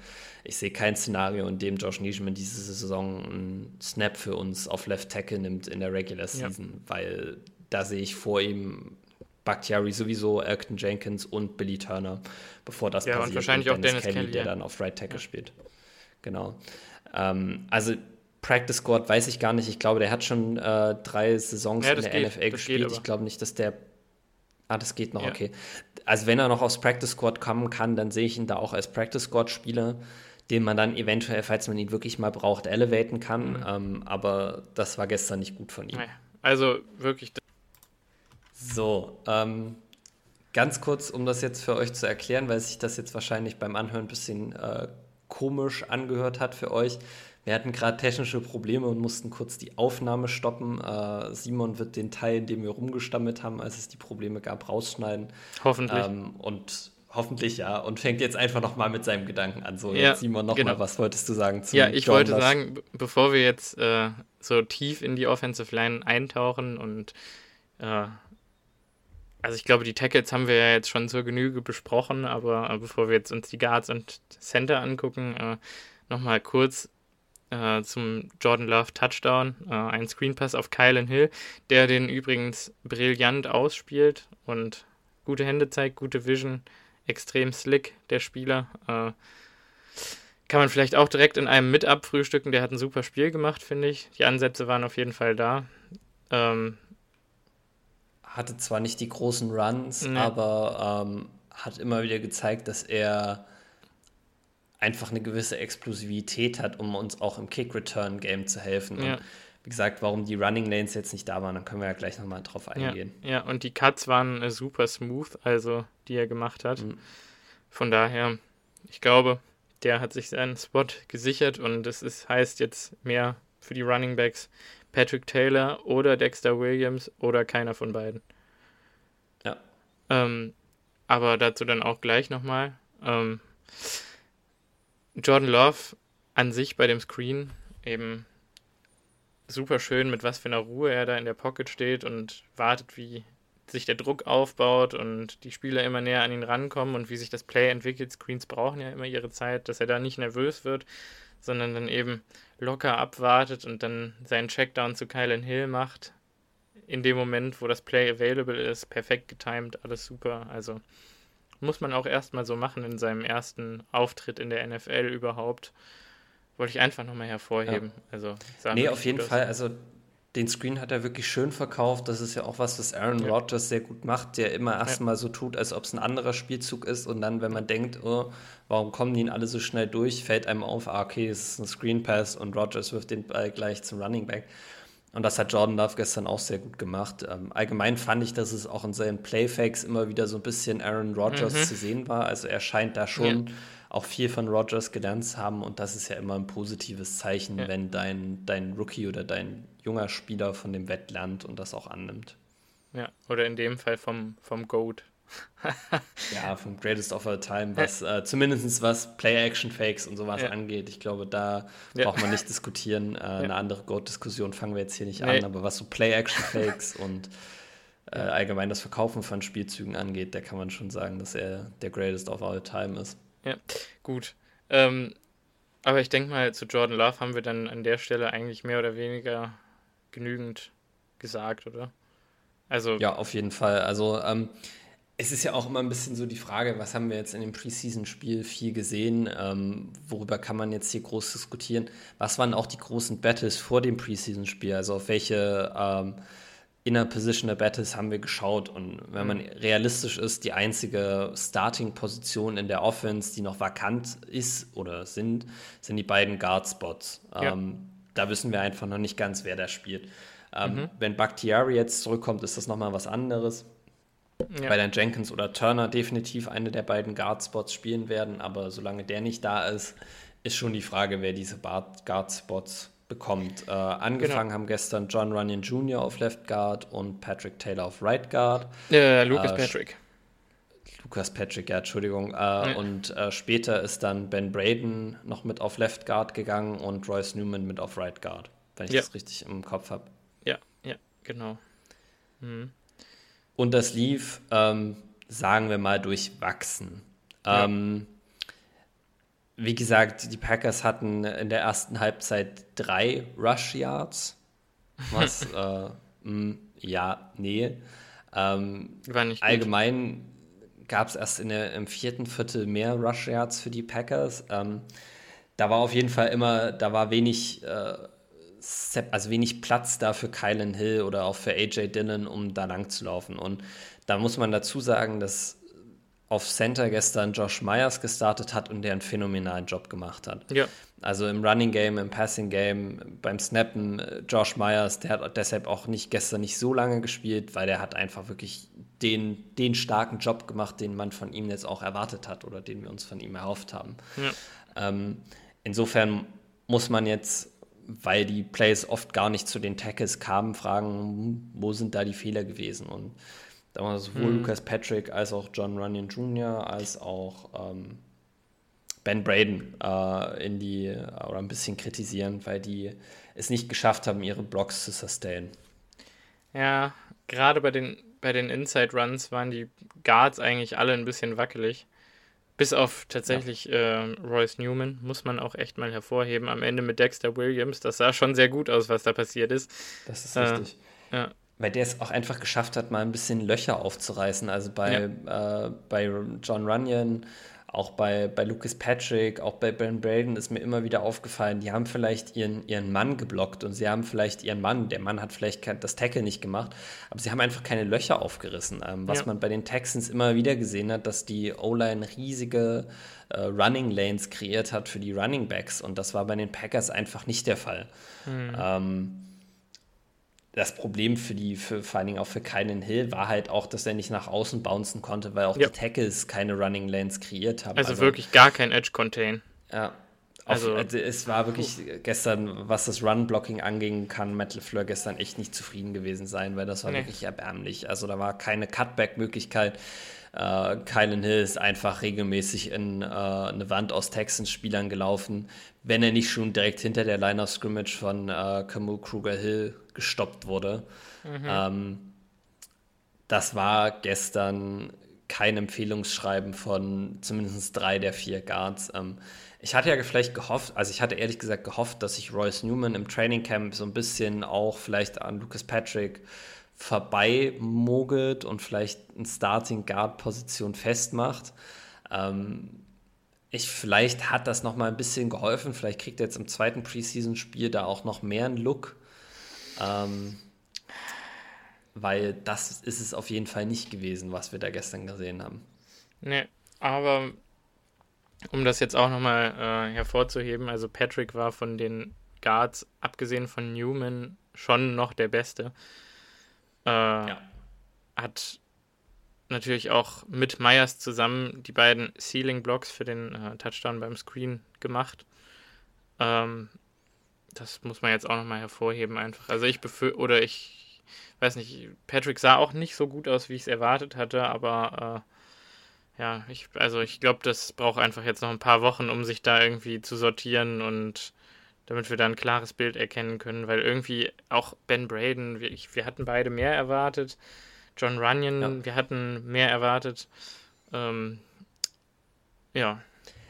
ich sehe kein Szenario, in dem Josh Nischman diese Saison einen Snap für uns auf Left Tackle nimmt in der Regular Season, ja. weil da sehe ich vor ihm Bakhtiari sowieso, Elton Jenkins und Billy Turner, bevor das ja, passiert. Und wahrscheinlich und auch Dennis Kelly, Kelly der ja. dann auf Right Tackle ja. spielt. Genau. Ähm, also Practice Squad weiß ich gar nicht. Ich glaube, der hat schon äh, drei Saisons in der geht, NFL gespielt. Ich glaube nicht, dass der. Ah, das geht noch, ja. okay. Also wenn er noch aufs Practice Squad kommen kann, dann sehe ich ihn da auch als Practice Squad Spieler, den man dann eventuell, falls man ihn wirklich mal braucht, elevaten kann. Mhm. Ähm, aber das war gestern nicht gut von ihm. Also wirklich so, ähm, ganz kurz, um das jetzt für euch zu erklären, weil sich das jetzt wahrscheinlich beim Anhören ein bisschen äh, komisch angehört hat für euch. Wir hatten gerade technische Probleme und mussten kurz die Aufnahme stoppen. Äh, Simon wird den Teil, in dem wir rumgestammelt haben, als es die Probleme gab, rausschneiden. Hoffentlich. Ähm, und hoffentlich ja. Und fängt jetzt einfach nochmal mit seinem Gedanken an. So, ja, Simon, nochmal, genau. was wolltest du sagen? ja, ich John wollte Lass? sagen, bevor wir jetzt äh, so tief in die Offensive Line eintauchen und äh, also ich glaube, die Tackles haben wir ja jetzt schon zur Genüge besprochen, aber äh, bevor wir jetzt uns die Guards und Center angucken, äh, nochmal kurz äh, zum Jordan Love Touchdown, äh, ein Screenpass auf Kylan Hill, der den übrigens brillant ausspielt und gute Hände zeigt, gute Vision, extrem slick, der Spieler. Äh, kann man vielleicht auch direkt in einem mit abfrühstücken, der hat ein super Spiel gemacht, finde ich. Die Ansätze waren auf jeden Fall da. Ähm, hatte zwar nicht die großen Runs, nee. aber ähm, hat immer wieder gezeigt, dass er einfach eine gewisse Explosivität hat, um uns auch im Kick-Return-Game zu helfen. Ja. Und wie gesagt, warum die Running Lanes jetzt nicht da waren, dann können wir ja gleich nochmal drauf eingehen. Ja, ja, und die Cuts waren äh, super smooth, also die er gemacht hat. Mhm. Von daher, ich glaube, der hat sich seinen Spot gesichert und es ist, heißt jetzt mehr für die Running Backs Patrick Taylor oder Dexter Williams oder keiner von beiden. Ja. Ähm, aber dazu dann auch gleich nochmal. Ähm, Jordan Love an sich bei dem Screen eben super schön, mit was für einer Ruhe er da in der Pocket steht und wartet, wie sich der Druck aufbaut und die Spieler immer näher an ihn rankommen und wie sich das Play entwickelt. Screens brauchen ja immer ihre Zeit, dass er da nicht nervös wird, sondern dann eben locker abwartet und dann seinen Checkdown zu Kylan Hill macht. In dem Moment, wo das Play available ist, perfekt getimed, alles super. Also muss man auch erstmal so machen in seinem ersten Auftritt in der NFL überhaupt. Wollte ich einfach nochmal hervorheben. Ja. Also, nee, auf jeden Fall. Also den Screen hat er wirklich schön verkauft. Das ist ja auch was, was Aaron ja. Rodgers sehr gut macht, der immer erstmal ja. so tut, als ob es ein anderer Spielzug ist. Und dann, wenn man denkt, oh, warum kommen die alle so schnell durch, fällt einem auf, ah, okay, es ist ein Screen Pass und Rodgers wirft den Ball gleich zum Running Back. Und das hat Jordan Love gestern auch sehr gut gemacht. Ähm, allgemein fand ich, dass es auch in seinen Playfakes immer wieder so ein bisschen Aaron Rodgers mhm. zu sehen war. Also er scheint da schon. Ja auch viel von Rogers gelernt haben und das ist ja immer ein positives Zeichen, wenn dein, dein Rookie oder dein junger Spieler von dem Wett lernt und das auch annimmt. Ja, oder in dem Fall vom, vom Goat. ja, vom Greatest of All Time, was äh, zumindest was Play-Action-Fakes und sowas ja. angeht. Ich glaube, da ja. braucht man nicht diskutieren. Äh, ja. Eine andere Goat-Diskussion fangen wir jetzt hier nicht nee. an, aber was so Play-Action-Fakes und äh, allgemein das Verkaufen von Spielzügen angeht, da kann man schon sagen, dass er der Greatest of All Time ist. Ja, gut. Ähm, aber ich denke mal, zu Jordan Love haben wir dann an der Stelle eigentlich mehr oder weniger genügend gesagt, oder? Also. Ja, auf jeden Fall. Also, ähm, es ist ja auch immer ein bisschen so die Frage, was haben wir jetzt in dem Preseason-Spiel viel gesehen? Ähm, worüber kann man jetzt hier groß diskutieren? Was waren auch die großen Battles vor dem Preseason-Spiel? Also auf welche ähm, Inner Positioner Battles haben wir geschaut? Und wenn man mhm. realistisch ist, die einzige Starting-Position in der Offense, die noch vakant ist oder sind, sind die beiden Guard-Spots. Ja. Ähm, da wissen wir einfach noch nicht ganz, wer da spielt. Ähm, mhm. Wenn Bakhtiari jetzt zurückkommt, ist das nochmal was anderes. Ja. Weil dann Jenkins oder Turner definitiv eine der beiden Guard-Spots spielen werden, aber solange der nicht da ist, ist schon die Frage, wer diese Guard-Spots bekommt. Äh, angefangen genau. haben gestern John Runyon Jr. auf Left Guard und Patrick Taylor auf Right Guard. Äh, Lucas äh, Patrick. Lucas Patrick, ja, Entschuldigung. Äh, ja. Und äh, später ist dann Ben Braden noch mit auf Left Guard gegangen und Royce Newman mit auf Right Guard, wenn ich ja. das richtig im Kopf habe. Ja, ja, genau. Mhm. Und das lief, ähm, sagen wir mal, durchwachsen. Ja. Ähm, wie gesagt, die Packers hatten in der ersten Halbzeit drei Rush Yards. Was, äh, mh, ja, nee. Ähm, War nicht allgemein gab es erst in der, im vierten Viertel mehr Rush Yards für die Packers. Ähm, da war auf jeden Fall immer, da war wenig, äh, also wenig Platz da für Kylan Hill oder auch für AJ Dillon, um da lang zu laufen. Und da muss man dazu sagen, dass auf Center gestern Josh Myers gestartet hat und der einen phänomenalen Job gemacht hat. Ja. Also im Running Game, im Passing Game, beim Snappen, äh, Josh Myers, der hat deshalb auch nicht gestern nicht so lange gespielt, weil der hat einfach wirklich den, den starken Job gemacht, den man von ihm jetzt auch erwartet hat oder den wir uns von ihm erhofft haben. Ja. Ähm, insofern muss man jetzt, weil die Plays oft gar nicht zu den Tackles kamen, fragen, wo sind da die Fehler gewesen? Und da war sowohl mhm. Lucas Patrick als auch John Runyon Jr. als auch ähm, Ben Braden äh, in die oder ein bisschen kritisieren, weil die es nicht geschafft haben, ihre Blocks zu sustain. Ja, gerade bei den, bei den Inside Runs waren die Guards eigentlich alle ein bisschen wackelig. Bis auf tatsächlich ja. äh, Royce Newman, muss man auch echt mal hervorheben. Am Ende mit Dexter Williams, das sah schon sehr gut aus, was da passiert ist. Das ist richtig. Äh, ja weil der es auch einfach geschafft hat, mal ein bisschen Löcher aufzureißen. Also bei, ja. äh, bei John Runyon, auch bei, bei Lucas Patrick, auch bei Ben Braden ist mir immer wieder aufgefallen, die haben vielleicht ihren, ihren Mann geblockt und sie haben vielleicht ihren Mann, der Mann hat vielleicht das Tackle nicht gemacht, aber sie haben einfach keine Löcher aufgerissen. Ähm, was ja. man bei den Texans immer wieder gesehen hat, dass die O-Line riesige äh, Running Lanes kreiert hat für die Running Backs und das war bei den Packers einfach nicht der Fall. Mhm. Ähm, das Problem für die, für, vor allen Dingen auch für Kylan Hill, war halt auch, dass er nicht nach außen bouncen konnte, weil auch ja. die Tackles keine Running Lanes kreiert haben. Also, also wirklich gar kein Edge-Contain. Ja. Also, also, es war wirklich puh. gestern, was das Run-Blocking anging, kann Matt LeFleur gestern echt nicht zufrieden gewesen sein, weil das war nee. wirklich erbärmlich. Also da war keine Cutback-Möglichkeit. Äh, Kylan Hill ist einfach regelmäßig in äh, eine Wand aus Texans-Spielern gelaufen, wenn er nicht schon direkt hinter der Line of Scrimmage von äh, Camus Kruger Hill gestoppt wurde. Mhm. Ähm, das war gestern kein Empfehlungsschreiben von zumindest drei der vier Guards. Ähm, ich hatte ja vielleicht gehofft, also ich hatte ehrlich gesagt gehofft, dass sich Royce Newman im Training Camp so ein bisschen auch vielleicht an Lucas Patrick vorbei mogelt und vielleicht eine Starting Guard Position festmacht. Ähm, ich, vielleicht hat das noch mal ein bisschen geholfen. Vielleicht kriegt er jetzt im zweiten Preseason-Spiel da auch noch mehr einen Look. Ähm, weil das ist es auf jeden Fall nicht gewesen, was wir da gestern gesehen haben. Nee, aber um das jetzt auch nochmal äh, hervorzuheben, also Patrick war von den Guards, abgesehen von Newman, schon noch der Beste. Äh, ja. Hat natürlich auch mit Myers zusammen die beiden Ceiling Blocks für den äh, Touchdown beim Screen gemacht. Ähm, das muss man jetzt auch nochmal hervorheben einfach. Also ich befürchte, oder ich weiß nicht, Patrick sah auch nicht so gut aus, wie ich es erwartet hatte, aber äh, ja, ich, also ich glaube, das braucht einfach jetzt noch ein paar Wochen, um sich da irgendwie zu sortieren und damit wir da ein klares Bild erkennen können, weil irgendwie auch Ben Braden, wir, ich, wir hatten beide mehr erwartet. John Runyon, ja. wir hatten mehr erwartet. Ähm, ja.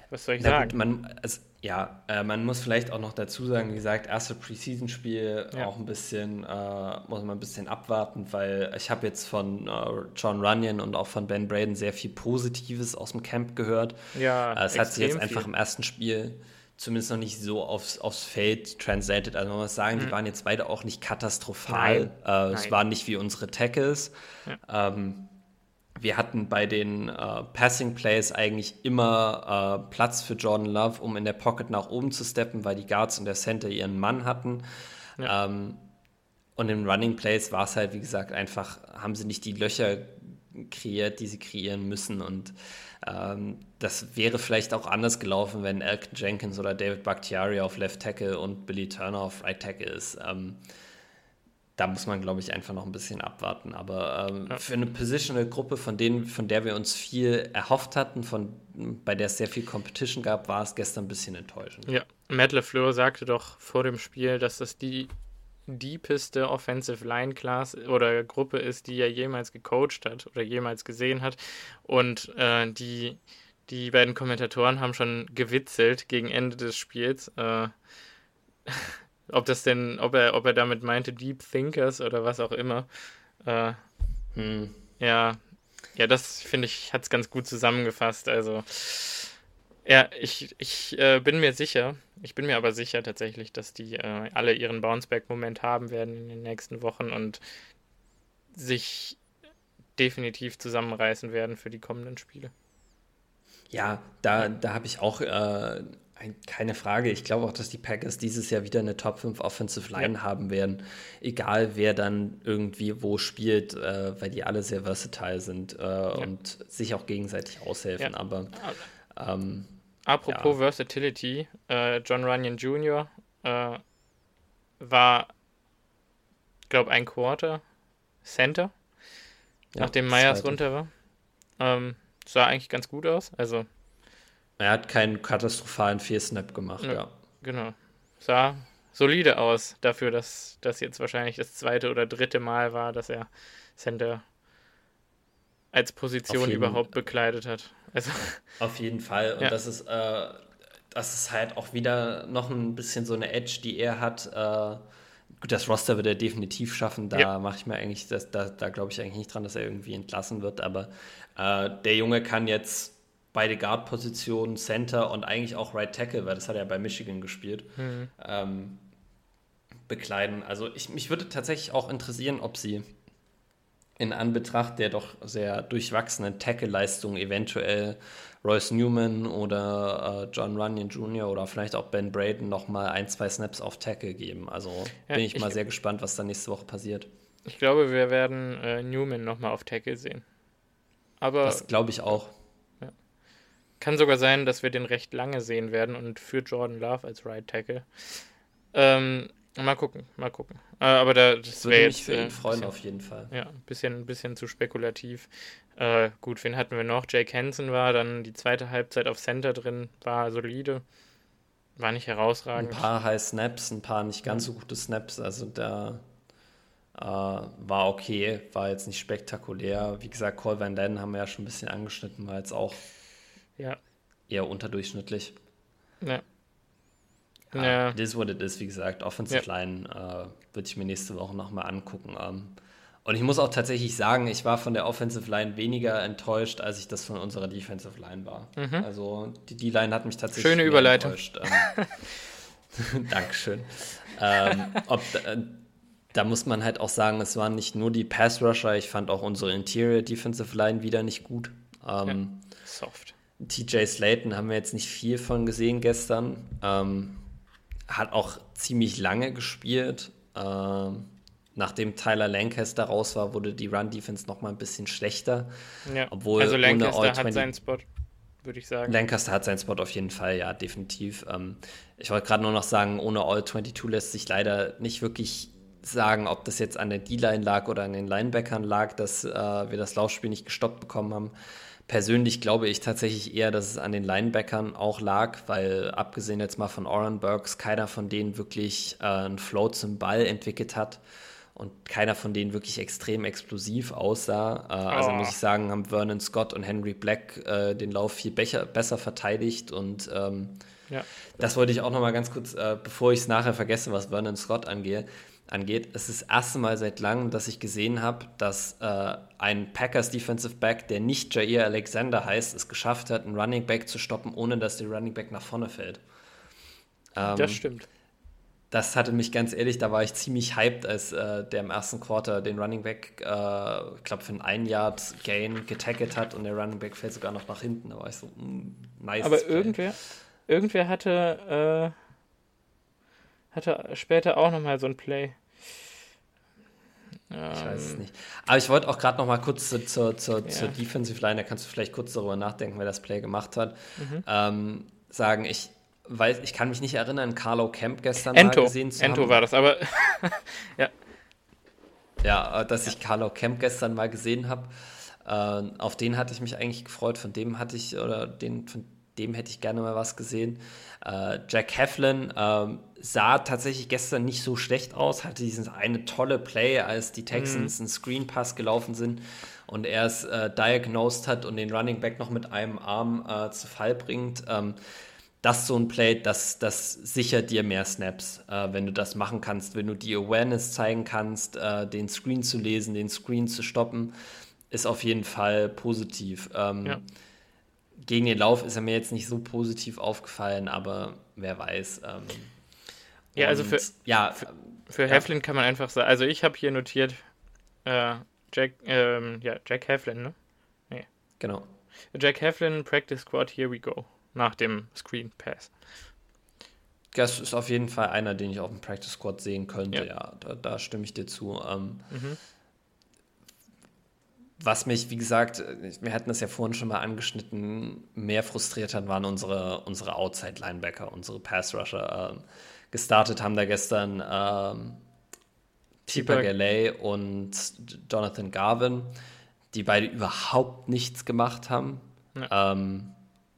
Was soll ich Na sagen? gut, man, also, ja, äh, man muss vielleicht auch noch dazu sagen, wie gesagt, erste Preseason-Spiel Ja. auch ein bisschen, äh, muss man ein bisschen abwarten, weil ich habe jetzt von äh, John Runyon und auch von Ben Braden sehr viel Positives aus dem Camp gehört. Ja, Äh, es hat sich jetzt einfach viel. im ersten Spiel zumindest noch nicht so aufs, aufs Feld translated. Also man muss sagen, die waren jetzt beide auch nicht katastrophal. Mhm. Nein. Äh, es Nein. waren nicht wie unsere Tackles. Ähm, wir hatten bei den äh, Passing Plays eigentlich immer äh, Platz für Jordan Love, um in der Pocket nach oben zu steppen, weil die Guards und der Center ihren Mann hatten. Ja. Ähm, und in Running Plays war es halt, wie gesagt, einfach, haben sie nicht die Löcher kreiert, die sie kreieren müssen. Und ähm, das wäre vielleicht auch anders gelaufen, wenn Elton Jenkins oder David Bakhtiari auf Left Tackle und Billy Turner auf Right Tackle ist. Ähm, da muss man, glaube ich, einfach noch ein bisschen abwarten. Aber ähm, Ja. für eine Positional-Gruppe, von denen, von der wir uns viel erhofft hatten, von, bei der es sehr viel Competition gab, war es gestern ein bisschen enttäuschend. Ja, Matt LeFleur sagte doch vor dem Spiel, dass das die deepeste Offensive Line Class oder Gruppe ist, die er jemals gecoacht hat oder jemals gesehen hat. Und äh, die, die beiden Kommentatoren haben schon gewitzelt gegen Ende des Spiels. Äh, ob das denn, ob er, ob er damit meinte Deep Thinkers oder was auch immer. Äh, Hm. ja, ja, das finde ich, hat es ganz gut zusammengefasst. Also, ja, ich, ich äh, bin mir sicher, ich bin mir aber sicher tatsächlich, dass die äh, alle ihren Bounceback-Moment haben werden in den nächsten Wochen und sich definitiv zusammenreißen werden für die kommenden Spiele. Ja, da, da habe ich auch äh, ein, keine Frage. Ich glaube auch, dass die Packers dieses Jahr wieder eine Top 5 Offensive Line haben werden. Egal, wer dann irgendwie wo spielt, äh, weil die alle sehr versatile sind äh, und sich auch gegenseitig aushelfen. Ja. Aber ähm, Apropos Versatility, äh, John Runyon Jr. Äh, war, glaube ein Quarter Center, ja, nachdem Myers zweite. runter war. Ähm, sah eigentlich ganz gut aus. Also, Er hat keinen katastrophalen Fehl-Snap gemacht, Nö. ja. genau. Sah solide aus dafür, dass das jetzt wahrscheinlich das zweite oder dritte Mal war, dass er Center als Position jeden- überhaupt bekleidet hat. Also, Auf jeden Fall. Und Ja. das ist, äh, das ist halt auch wieder noch ein bisschen so eine Edge, die er hat. Äh, gut, das Roster wird er definitiv schaffen. Da Ja. mache ich mir eigentlich, das, da, da glaube ich eigentlich nicht dran, dass er irgendwie entlassen wird. Aber äh, der Junge kann jetzt beide Guard-Positionen, Center und eigentlich auch Right Tackle, weil das hat er bei Michigan gespielt, hm, ähm, bekleiden. Also ich, mich würde tatsächlich auch interessieren, ob sie in Anbetracht der doch sehr durchwachsenen Tackle-Leistung eventuell Royce Newman oder äh, John Runyon Jr. oder vielleicht auch Ben Braden noch mal ein, zwei Snaps auf Tackle geben. Also Ja, bin ich, ich- mal sehr gespannt, was da nächste Woche passiert. ich glaube, wir werden äh, Newman nochmal auf Tackle sehen. Aber Das glaube ich auch. Kann sogar sein, dass wir den recht lange sehen werden und für Jordan Love als Right Tackle. Ähm, mal gucken, mal gucken. Äh, aber da, das wäre mich jetzt für äh, ihn freuen, bisschen, auf jeden Fall. ja, ein bisschen, ein bisschen zu spekulativ. Äh, gut, wen hatten wir noch? Jake Hansen war dann die zweite Halbzeit auf Center drin, war solide, war nicht Ein herausragend. paar High Snaps, ein paar nicht ganz so gute Snaps. Also da äh, war okay, war jetzt nicht spektakulär. Wie gesagt, Cole Van Dannen haben wir ja schon ein bisschen angeschnitten, war jetzt auch Ja, eher unterdurchschnittlich. ja. Ja, Ja. It is what it is, wie gesagt. Offensive Ja. Line äh, würde ich mir nächste Woche nochmal angucken. Ähm, und ich muss auch tatsächlich sagen, ich war von der Offensive Line weniger enttäuscht, als ich das von unserer Defensive Line war. Also die D-Line hat mich tatsächlich Mhm. Schöne Überleitung. enttäuscht. Ähm, Dankeschön. ähm, ob, äh, da muss man halt auch sagen, es waren nicht nur die Pass-Rusher, ich fand auch unsere Interior Defensive Line wieder nicht gut. Ähm, Soft. TJ Slayton haben wir jetzt nicht viel von gesehen gestern. Ähm, hat auch ziemlich lange gespielt. Ähm, nachdem Tyler Lancaster raus war, wurde die Run-Defense noch mal ein bisschen schlechter. Ja. Obwohl also Lancaster hat 20 seinen Spot, würde ich sagen. Lancaster hat seinen Spot auf jeden Fall, ja, definitiv. Ähm, ich wollte gerade nur noch sagen, ohne All 22 lässt sich leider nicht wirklich sagen, ob das jetzt an der D-Line lag oder an den Linebackern lag, dass äh, wir das Laufspiel nicht gestoppt bekommen haben. Persönlich glaube ich tatsächlich eher, dass es an den Linebackern auch lag, weil abgesehen jetzt mal von Oren Burks keiner von denen wirklich äh, einen Flow zum Ball entwickelt hat. und keiner von denen wirklich extrem explosiv aussah. Äh, also Oh. muss ich sagen, haben Vernon Scott und Henry Black äh, den Lauf viel becher, besser verteidigt und ähm, Ja. das wollte ich auch noch mal ganz kurz, äh, bevor ich es nachher vergesse, was Vernon Scott angehe, angeht. Es ist das erste Mal seit langem, dass ich gesehen habe, dass äh, ein Packers Defensive Back, der nicht Jair Alexander heißt, es geschafft hat, einen Running Back zu stoppen, ohne dass der Running Back nach vorne fällt. Ähm, Das stimmt. das hatte mich ganz ehrlich, da war ich ziemlich hyped, als äh, der im ersten Quarter den Running Back, äh, ich glaube, für einen ein Yard Gain getackelt hat und der Running Back fällt sogar noch nach hinten. Da war ich so, mm, nice. Aber Play. irgendwer, irgendwer hatte, äh, hatte später auch nochmal so ein Play. Ich weiß es Ähm, nicht. Aber ich wollte auch gerade noch mal kurz zu, zur, zur, Ja. zur Defensive Line, da kannst du vielleicht kurz darüber nachdenken, wer das Play gemacht hat. Mhm. Ähm, sagen, ich weiß, ich kann mich nicht erinnern, Carlo Camp gestern Ento, mal gesehen zu Ento haben. war das, aber Ja, äh, dass ich Carlo Camp gestern mal gesehen habe. Äh, auf den hatte ich mich eigentlich gefreut. Von dem hatte ich, oder den, von dem hätte ich gerne mal was gesehen. Äh, Jack Heflin ähm, sah tatsächlich gestern nicht so schlecht aus, hatte diesen eine tolle Play, als die Texans einen Screen Pass gelaufen sind und er es äh, diagnosed hat und den Running Back noch mit einem Arm äh, zu Fall bringt. Ähm, das ist so ein Play, das, das sichert dir mehr Snaps, äh, wenn du das machen kannst, wenn du die Awareness zeigen kannst, äh, den Screen zu lesen, den Screen zu stoppen, ist auf jeden Fall positiv. Ähm, Ja. Gegen den Lauf ist er mir jetzt nicht so positiv aufgefallen, aber wer weiß. Ähm, Ja, also für- ja, für Ja. Heflin kann man einfach sagen, also ich habe hier notiert, äh, Jack, ähm, ja, Jack Heflin, ne? genau. Jack Heflin, Practice Squad, here we go. Nach dem Screen Pass. Das ist auf jeden Fall einer, den ich auf dem Practice Squad sehen könnte, Ja. ja, da, da stimme ich dir zu. Ähm, Mhm. Was mich, wie gesagt, wir hatten das ja vorhin schon mal angeschnitten, mehr frustriert hat, waren unsere, unsere Outside-Linebacker, unsere Pass-Rusher. Ähm, gestartet haben da gestern ähm, Tipa Galey und Jonathan Garvin, die beide überhaupt nichts gemacht haben. Ähm,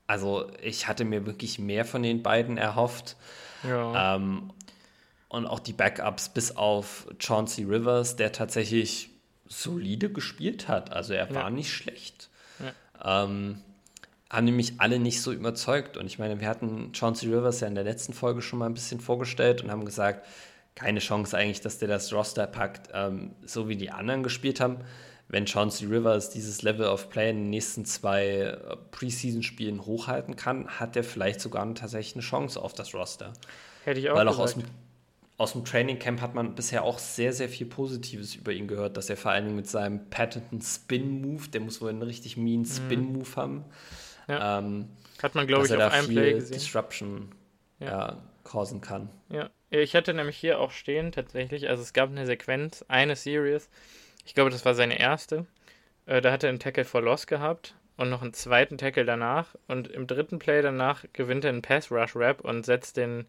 also ich hatte mir wirklich mehr von den beiden erhofft. Ja. Ähm, und auch die Backups bis auf Chauncey Rivers, der tatsächlich solide gespielt hat. Also er war Ja. nicht schlecht. Ähm, haben nämlich alle nicht so überzeugt. Und ich meine, wir hatten Chauncey Rivers ja in der letzten Folge schon mal ein bisschen vorgestellt und haben gesagt, keine Chance eigentlich, dass der das Roster packt, ähm, so wie die anderen gespielt haben. Wenn Chauncey Rivers dieses Level of Play in den nächsten zwei äh, Preseason-Spielen hochhalten kann, hat er vielleicht sogar tatsächlich eine Chance auf das Roster. Hätte ich auch Weil auch aus gesagt. dem, aus dem Training Camp hat man bisher auch sehr, sehr viel Positives über ihn gehört, dass er vor allen Dingen mit seinem patenten Spin-Move, der muss wohl einen richtig mean Spin-Move haben, Mhm. Ja. ähm, Hat man, glaube ich, auf einem Play viel gesehen. Disruption Ja. ja. causen kann. Ja, ich hatte nämlich hier auch stehen tatsächlich, also es gab eine Sequenz, eine Series, ich glaube, das war seine erste. Äh, da hat er einen Tackle for Loss gehabt und noch einen zweiten Tackle danach und im dritten Play danach gewinnt er einen Pass Rush Rap und setzt den,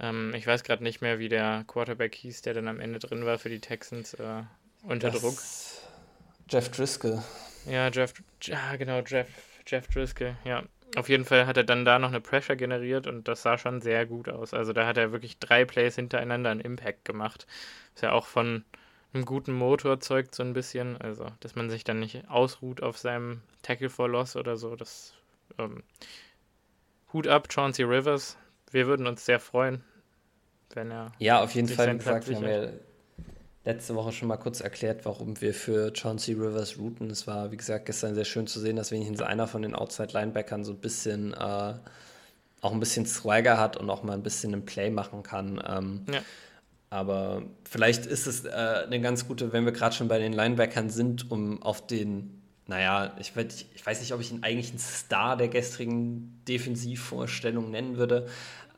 ähm, ich weiß gerade nicht mehr, wie der Quarterback hieß, der dann am Ende drin war für die Texans äh, unter Das- Druck. Jeff Driscoll. Ja, Jeff, ja genau, Jeff, Jeff Driscoll, ja. Auf jeden Fall hat er dann da noch eine Pressure generiert und das sah schon sehr gut aus. Also da hat er wirklich drei Plays hintereinander einen Impact gemacht. Was ja auch von einem guten Motor zeugt so ein bisschen. Also, dass man sich dann nicht ausruht auf seinem Tackle for Loss oder so. Das ähm, Hut ab, Chauncey Rivers. Wir würden uns sehr freuen, wenn er. Ja, auf jeden Fall, wie gesagt, wir haben ja letzte Woche schon mal kurz erklärt, warum wir für Chauncey Rivers routen. Es war, wie gesagt, gestern sehr schön zu sehen, dass wenigstens einer von den Outside-Linebackern so ein bisschen, äh, auch ein bisschen Swagger hat und auch mal ein bisschen ein Play machen kann. Ähm, Ja. Aber vielleicht ist es äh, eine ganz gute, wenn wir gerade schon bei den Linebackern sind, um auf den, naja, ich, ich weiß nicht, ob ich ihn eigentlich einen Star der gestrigen Defensivvorstellung nennen würde.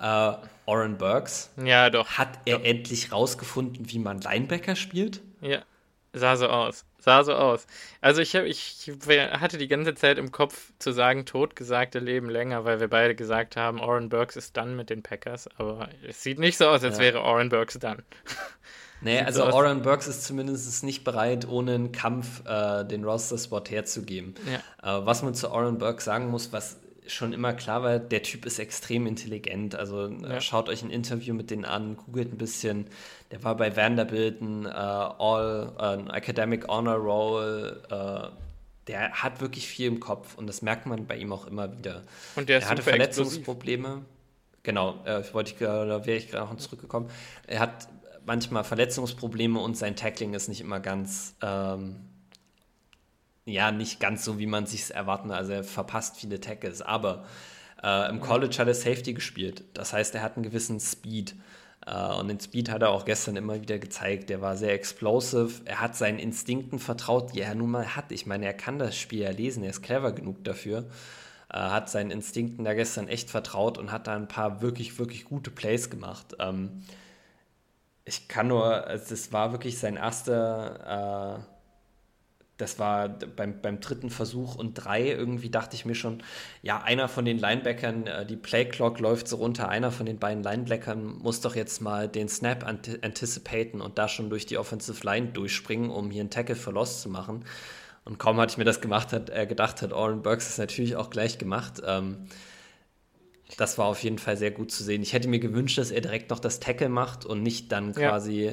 Äh, Oren Burks. Ja, doch. Hat er endlich rausgefunden, wie man Linebacker spielt? Ja, sah so aus. Sah so aus. Also ich, hab, ich hatte die ganze Zeit im Kopf zu sagen, totgesagte leben länger, weil wir beide gesagt haben, Oren Burks ist dann mit den Packers, aber es sieht nicht so aus, als Ja. wäre Oren Burks dann. Nee, also aus. Oren Burks ist zumindest nicht bereit, ohne einen Kampf äh, den Roster-Spot herzugeben. Ja. Äh, was man zu Oren Burks sagen muss, was schon immer klar war, der Typ ist extrem intelligent. Also äh, ja. schaut euch ein Interview mit denen an, googelt ein bisschen. Der war bei Vanderbilt ein uh, All uh, Academic Honor Roll. Uh, der hat wirklich viel im Kopf und das merkt man bei ihm auch immer wieder. Und der er hatte Verletzungsprobleme. Explosiv. Genau, äh, wollte ich, da wäre ich gerade noch zurückgekommen. Er hat manchmal Verletzungsprobleme und sein Tackling ist nicht immer ganz ähm, ja, nicht ganz so, wie man sich erwarten. Also er verpasst viele Tackles, aber äh, im College hat er Safety gespielt. Das heißt, er hat einen gewissen Speed. Äh, und den Speed hat er auch gestern immer wieder gezeigt. Der war sehr explosive. Er hat seinen Instinkten vertraut, die er nun mal hat. Ich meine, er kann das Spiel ja lesen. Er ist clever genug dafür. Äh, hat seinen Instinkten da gestern echt vertraut und hat da ein paar wirklich, wirklich gute Plays gemacht. Ähm, ich kann nur, also es war wirklich sein erster äh, das war beim, beim dritten Versuch und drei irgendwie dachte ich mir schon, ja, einer von den Linebackern, äh, die Playclock läuft so runter, einer von den beiden Linebackern muss doch jetzt mal den Snap anticipaten und da schon durch die Offensive Line durchspringen, um hier einen Tackle for Loss zu machen. Und kaum hatte ich mir das gemacht, hat er gedacht hat, Oren Burks ist natürlich auch gleich gemacht. Ähm, das war auf jeden Fall sehr gut zu sehen. Ich hätte mir gewünscht, dass er direkt noch das Tackle macht und nicht dann quasi ja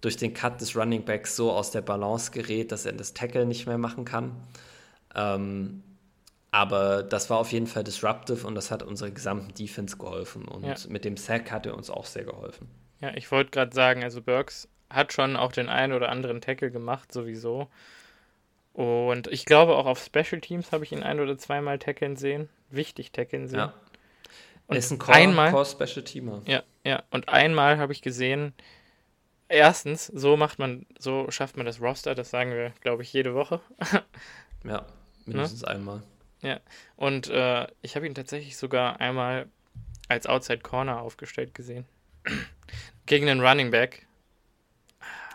durch den Cut des Running Backs so aus der Balance gerät, dass er das Tackle nicht mehr machen kann. Ähm, aber das war auf jeden Fall disruptive und das hat unserer gesamten Defense geholfen. Und ja. mit dem Sack hat er uns auch sehr geholfen. Ja, ich wollte gerade sagen, also Burks hat schon auch den einen oder anderen Tackle gemacht, sowieso. Und ich glaube, auch auf Special Teams habe ich ihn ein oder zweimal tackeln sehen. Wichtig tackeln sehen. Ja. Und ist ein Core, einmal, Core Special Teamer. Ja, ja. Und einmal habe ich gesehen, erstens, so macht man, so schafft man das Roster, das sagen wir, glaube ich, jede Woche. ja, mindestens ne? einmal. Ja, und äh, ich habe ihn tatsächlich sogar einmal als Outside Corner aufgestellt gesehen. Gegen einen Running Back.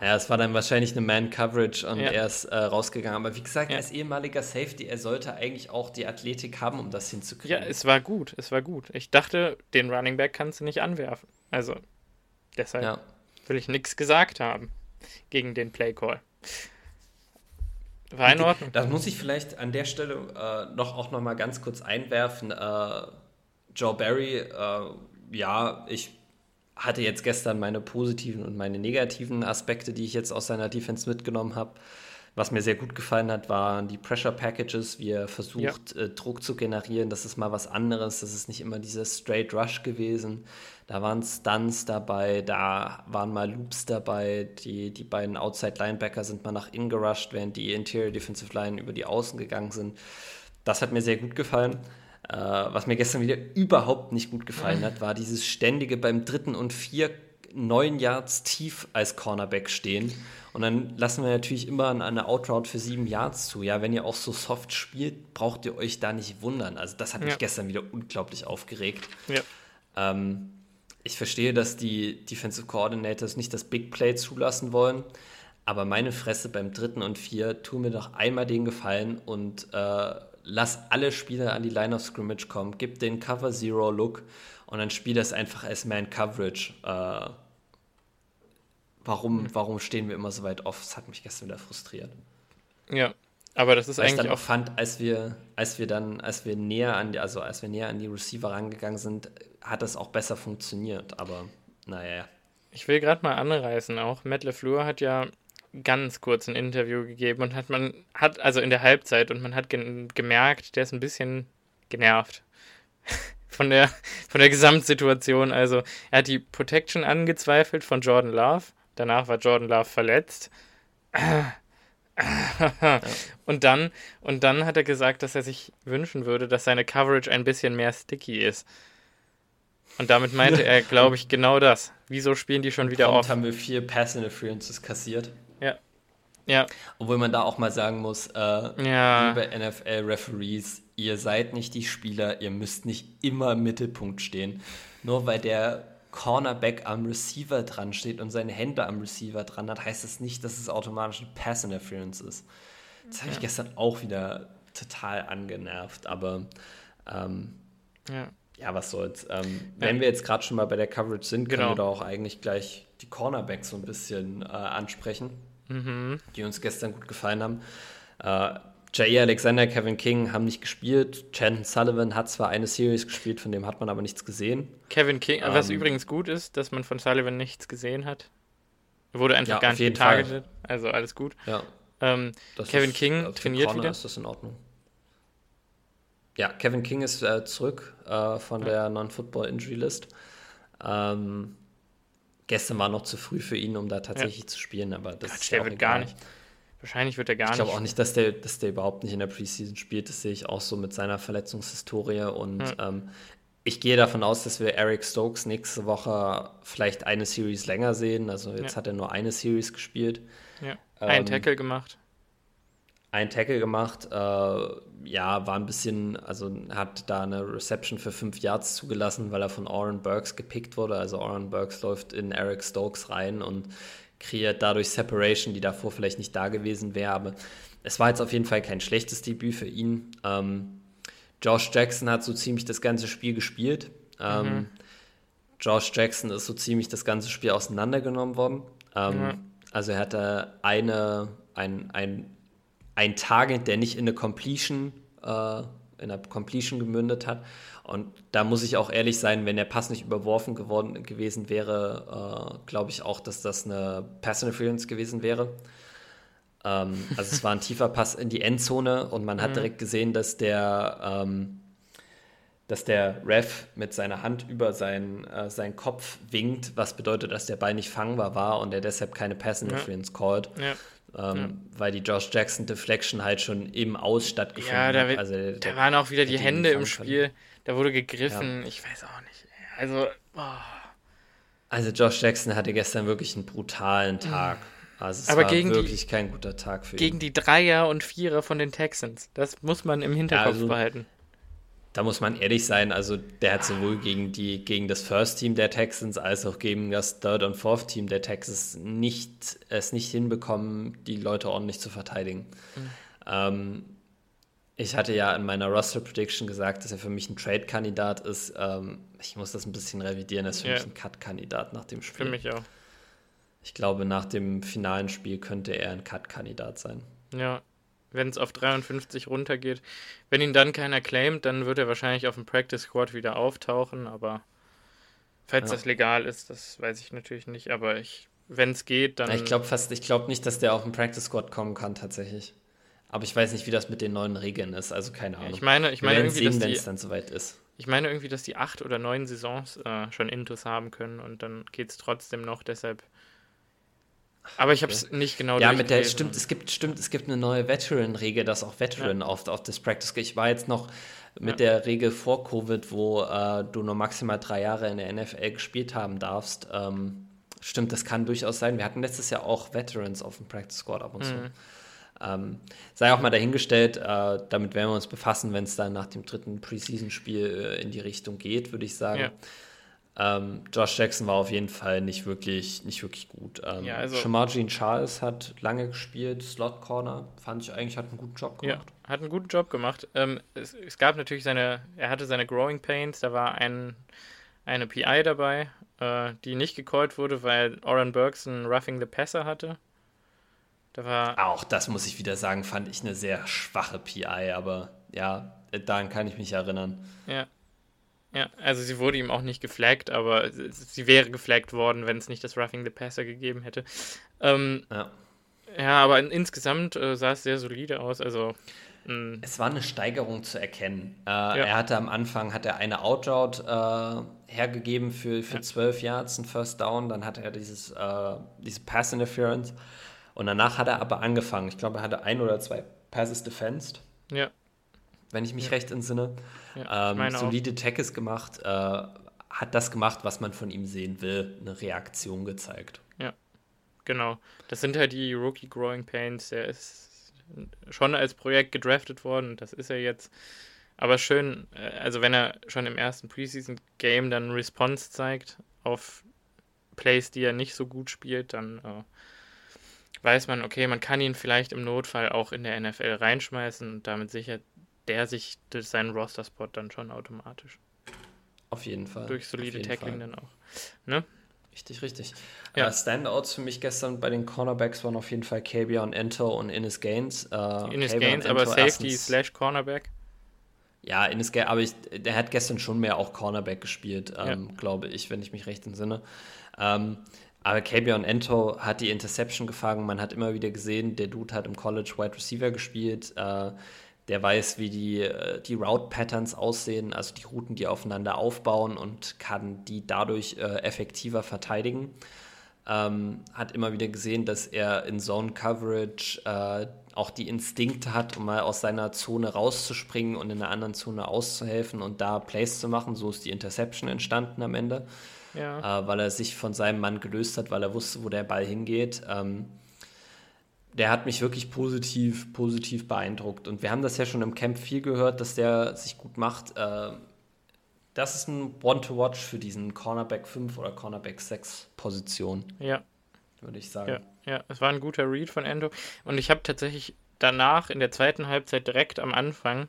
Ja, es war dann wahrscheinlich eine Man-Coverage und ja. er ist äh, rausgegangen. Aber wie gesagt, ja. als ehemaliger Safety, er sollte eigentlich auch die Athletik haben, um das hinzukriegen. Ja, es war gut, es war gut. Ich dachte, den Running Back kannst du nicht anwerfen. Also, deshalb. Ja will ich nichts gesagt haben gegen den Playcall. War in Ordnung. Das muss ich vielleicht an der Stelle äh, noch auch noch mal ganz kurz einwerfen. Äh, Joe Barry, äh, ja, ich hatte jetzt gestern meine positiven und meine negativen Aspekte, die ich jetzt aus seiner Defense mitgenommen habe. Was mir sehr gut gefallen hat, waren die Pressure Packages, wie er versucht, ja. äh, Druck zu generieren. Das ist mal was anderes. Das ist nicht immer dieser Straight Rush gewesen. Da waren Stunts dabei, da waren mal Loops dabei. Die, die beiden Outside Linebacker sind mal nach innen gerusht, während die Interior Defensive Line über die Außen gegangen sind. Das hat mir sehr gut gefallen. Äh, was mir gestern wieder überhaupt nicht gut gefallen hat, war dieses ständige beim dritten und vier neun Yards tief als Cornerback stehen. Und dann lassen wir natürlich immer eine Outroute für sieben Yards zu. Ja, wenn ihr auch so soft spielt, braucht ihr euch da nicht wundern. Also das hat mich gestern wieder unglaublich aufgeregt. Ja. Ähm, ich verstehe, dass die Defensive Coordinators nicht das Big Play zulassen wollen. Aber meine Fresse beim dritten und vier, tu mir doch einmal den Gefallen und äh, lass alle Spieler an die Line of Scrimmage kommen. Gib den Cover Zero Look und dann spiel das einfach als Man Coverage. Äh, warum, mhm. warum stehen wir immer so weit off? Das hat mich gestern wieder frustriert. Ja, aber das ist Weil eigentlich ich dann auch fand, als wir, als wir dann, als wir näher an die, also als wir näher an die Receiver rangegangen sind, hat das auch besser funktioniert. Aber naja. Ich will gerade mal anreißen auch. Matt LeFleur hat ja ganz kurz ein Interview gegeben und hat man hat also in der Halbzeit und man hat ge gemerkt, der ist ein bisschen genervt von der, von der Gesamtsituation. Also er hat die Protection angezweifelt von Jordan Love. Danach war Jordan Love verletzt. und dann und dann hat er gesagt, dass er sich wünschen würde, dass seine Coverage ein bisschen mehr sticky ist. Und damit meinte er, glaube ich, genau das. Wieso spielen die schon wieder auf? haben wir vier Pass Interferences kassiert. Ja. Ja. Obwohl man da auch mal sagen muss, äh, ja. liebe NFL-Referees, ihr seid nicht die Spieler, ihr müsst nicht immer im Mittelpunkt stehen. Nur weil der Cornerback am Receiver dran steht und seine Hände am Receiver dran hat, heißt das nicht, dass es automatisch ein Pass Interference ist. Das habe ich gestern auch wieder total angenervt, aber ähm, ja. ja. was soll's. Ähm, ja. Wenn wir jetzt gerade schon mal bei der Coverage sind, können genau. wir da auch eigentlich gleich die Cornerbacks so ein bisschen äh, ansprechen, mhm. die uns gestern gut gefallen haben. Äh, Jair Alexander, Kevin King haben nicht gespielt. Chandon Sullivan hat zwar eine Series gespielt, von dem hat man aber nichts gesehen. Kevin King, ähm, was übrigens gut ist, dass man von Sullivan nichts gesehen hat. Wurde einfach ja, gar nicht getargetet, also alles gut. Ja. Ähm, Kevin ist, King trainiert Corner wieder. Ist das in Ordnung? Ja, Kevin King ist äh, zurück äh, von ja. der Non-Football Injury List. Ähm, gestern war noch zu früh für ihn, um da tatsächlich ja. zu spielen, aber das Quatsch, ist der wird gar nicht. Wahrscheinlich wird er gar ich nicht. Ich glaube auch nicht, dass der, dass der überhaupt nicht in der Preseason spielt. Das sehe ich auch so mit seiner Verletzungshistorie. Und hm. ähm, ich gehe davon aus, dass wir Eric Stokes nächste Woche vielleicht eine Series länger sehen. Also jetzt ja. hat er nur eine Series gespielt. Ja. Ein ähm, Tackle gemacht. Ein Tackle gemacht. Äh, ja, war ein bisschen, also hat da eine Reception für fünf Yards zugelassen, weil er von Oren Burks gepickt wurde. Also Oren Burks läuft in Eric Stokes rein und kreiert dadurch Separation, die davor vielleicht nicht da gewesen wäre. Aber es war jetzt auf jeden Fall kein schlechtes Debüt für ihn. Ähm, Josh Jackson hat so ziemlich das ganze Spiel gespielt. Ähm, mhm. Josh Jackson ist so ziemlich das ganze Spiel auseinandergenommen worden. Ähm, mhm. Also er hatte eine, ein, ein, ein Target, der nicht in eine Completion, äh, in eine Completion gemündet hat. Und da muss ich auch ehrlich sein, wenn der Pass nicht überworfen geworden gewesen wäre, äh, glaube ich auch, dass das eine Pass Interference gewesen wäre. Ähm, also es war ein tiefer Pass in die Endzone und man hat mhm. direkt gesehen, dass der, ähm, dass der Ref mit seiner Hand über seinen, äh, seinen Kopf winkt, was bedeutet, dass der Ball nicht fangbar war und er deshalb keine Pass Interference ja. called. Ja. Ähm, ja. weil die Josh Jackson Deflection halt schon im Aus stattgefunden ja, da, hat. Also, da waren auch wieder die Hände im Spiel. Können. Da wurde gegriffen, ja. ich weiß auch nicht. Also, oh. Also Josh Jackson hatte gestern wirklich einen brutalen Tag. Also es Aber war gegen wirklich die, kein guter Tag für gegen ihn. Gegen die Dreier und Vierer von den Texans. Das muss man im Hinterkopf ja, also, behalten. Da muss man ehrlich sein, also der hat sowohl gegen, die, gegen das First Team der Texans als auch gegen das Third und Fourth Team der Texans nicht, es nicht hinbekommen, die Leute ordentlich zu verteidigen. Mhm. Ähm, ich hatte ja in meiner Roster-Prediction gesagt, dass er für mich ein Trade-Kandidat ist. Ähm, ich muss das ein bisschen revidieren. Er ist für yeah. mich ein Cut-Kandidat nach dem Spiel. Für mich auch. Ich glaube, nach dem finalen Spiel könnte er ein Cut-Kandidat sein. Ja, wenn es auf 53 runtergeht. Wenn ihn dann keiner claimt, dann wird er wahrscheinlich auf dem Practice Squad wieder auftauchen. Aber falls ja. das legal ist, das weiß ich natürlich nicht. Aber ich, wenn es geht, dann. Ich glaube fast, ich glaube nicht, dass der auf dem Practice Squad kommen kann, tatsächlich. Aber ich weiß nicht, wie das mit den neuen Regeln ist, also keine Ahnung. Ich meine, ich meine irgendwie, sehen, wenn es dann soweit ist. Ich meine irgendwie, dass die acht oder neun Saisons äh, schon Intus haben können und dann geht es trotzdem noch, deshalb. Aber ich habe es nicht genau Ja, mit der stimmt, es gibt stimmt, es gibt eine neue Veteran-Regel, dass auch Veteran ja. auf, auf das Practice. Ich war jetzt noch mit ja. der Regel vor Covid, wo äh, du nur maximal drei Jahre in der NFL gespielt haben darfst. Ähm, stimmt, das kann durchaus sein. Wir hatten letztes Jahr auch Veterans auf dem Practice Squad ab und zu. Mhm. Ähm, sei auch mal dahingestellt, äh, damit werden wir uns befassen, wenn es dann nach dem dritten Preseason-Spiel äh, in die Richtung geht, würde ich sagen. Ja. Ähm, Josh Jackson war auf jeden Fall nicht wirklich, nicht wirklich gut. Ähm, ja, also Shamar Jean Charles hat lange gespielt, Slot Corner, fand ich eigentlich, hat einen guten Job gemacht. Ja, hat einen guten Job gemacht. Ähm, es, es, gab natürlich seine, er hatte seine Growing Pains, da war ein, eine PI dabei, äh, die nicht gecallt wurde, weil Oren Burks einen Roughing the Passer hatte. Da war auch das muss ich wieder sagen, fand ich eine sehr schwache PI, aber ja, daran kann ich mich erinnern. Ja. Ja, also sie wurde ihm auch nicht geflaggt, aber sie wäre geflaggt worden, wenn es nicht das Roughing the Passer gegeben hätte. Ähm, ja. ja, aber in, insgesamt äh, sah es sehr solide aus. Also hm. es war eine Steigerung zu erkennen. Äh, ja. Er hatte am Anfang hat er eine Outroute äh, hergegeben für, für ja. 12 Yards, ein First Down. Dann hatte er dieses, äh, diese Pass Interference. Und danach hat er aber angefangen. Ich glaube, er hatte ein oder zwei Passes defensed. Ja. Wenn ich mich ja. recht entsinne. Ja, ähm, solide Tackles gemacht. Äh, hat das gemacht, was man von ihm sehen will. Eine Reaktion gezeigt. Ja, genau. Das sind halt die Rookie Growing Pains. Er ist schon als Projekt gedraftet worden. Das ist er jetzt. Aber schön, äh, also wenn er schon im ersten Preseason-Game dann Response zeigt auf Plays, die er nicht so gut spielt, dann äh, weiß man, okay, man kann ihn vielleicht im Notfall auch in der NFL reinschmeißen und damit sichert der sich seinen Roster-Spot dann schon automatisch. Auf jeden Fall. Durch solide Tackling Fall. dann auch. Ne? Richtig, richtig. Ja. Uh, Standouts für mich gestern bei den Cornerbacks waren auf jeden Fall Kabion Ento und Innes Gaines. Uh, Innes Gaines, aber Safety slash Cornerback. Ja, Innes Gaines, aber ich, der hat gestern schon mehr auch Cornerback gespielt, ähm, ja. glaube ich, wenn ich mich recht entsinne. Ähm, aber Kabion Ento hat die Interception gefangen. Man hat immer wieder gesehen, der Dude hat im College Wide Receiver gespielt. Äh, der weiß, wie die, äh, die Route-Patterns aussehen, also die Routen, die aufeinander aufbauen und kann die dadurch äh, effektiver verteidigen. Ähm, hat immer wieder gesehen, dass er in Zone Coverage äh, auch die Instinkte hat, um mal aus seiner Zone rauszuspringen und in einer anderen Zone auszuhelfen und da Plays zu machen. So ist die Interception entstanden am Ende ja. äh, weil er sich von seinem Mann gelöst hat, weil er wusste, wo der Ball hingeht. Ähm, der hat mich wirklich positiv, positiv beeindruckt. Und wir haben das ja schon im Camp viel gehört, dass der sich gut macht. Äh, das ist ein One-to-Watch für diesen Cornerback 5 oder Cornerback 6 Position. Ja. Würde ich sagen. Ja, ja, es war ein guter Read von Endo. Und ich habe tatsächlich danach in der zweiten Halbzeit direkt am Anfang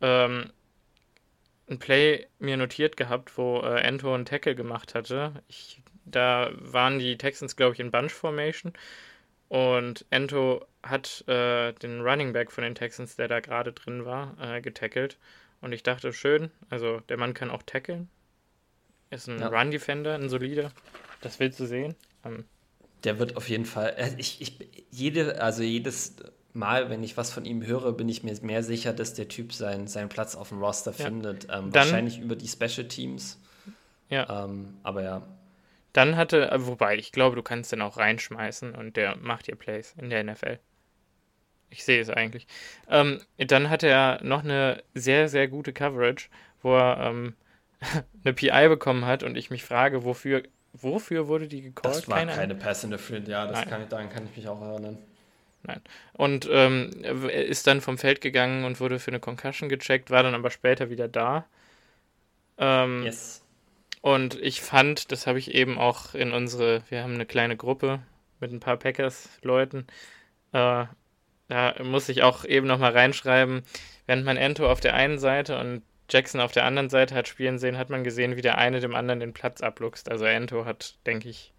ähm, ein Play mir notiert gehabt, wo äh, Ento einen Tackle gemacht hatte. Ich, da waren die Texans, glaube ich, in Bunch Formation. Und Ento hat äh, den Running Back von den Texans, der da gerade drin war, äh, getackelt. Und ich dachte, schön, also der Mann kann auch tackeln. Ist ein ja. Run-Defender, ein solider. Das willst du sehen. Ähm, der wird auf jeden Fall. Äh, ich, ich, jede, also jedes Mal, wenn ich was von ihm höre, bin ich mir mehr sicher, dass der Typ sein, seinen Platz auf dem Roster ja. findet. Ähm, wahrscheinlich über die Special Teams. Ja. Ähm, aber ja. Dann hatte, äh, wobei, ich glaube, du kannst den auch reinschmeißen und der macht dir Plays in der NFL. Ich sehe es eigentlich. Ähm, dann hatte er noch eine sehr, sehr gute Coverage, wo er ähm, eine PI bekommen hat und ich mich frage, wofür, wofür wurde die gecallt? Das war keine, keine Pass Interference, ja, das kann ich, daran kann ich mich auch erinnern. Nein. Und ähm, ist dann vom Feld gegangen und wurde für eine Concussion gecheckt, war dann aber später wieder da. Ähm, yes. Und ich fand, das habe ich eben auch in unsere, wir haben eine kleine Gruppe mit ein paar Packers-Leuten. Äh, da muss ich auch eben nochmal reinschreiben, während man Ento auf der einen Seite und Jackson auf der anderen Seite hat spielen sehen, hat man gesehen, wie der eine dem anderen den Platz abluchst. Also Ento hat, denke ich,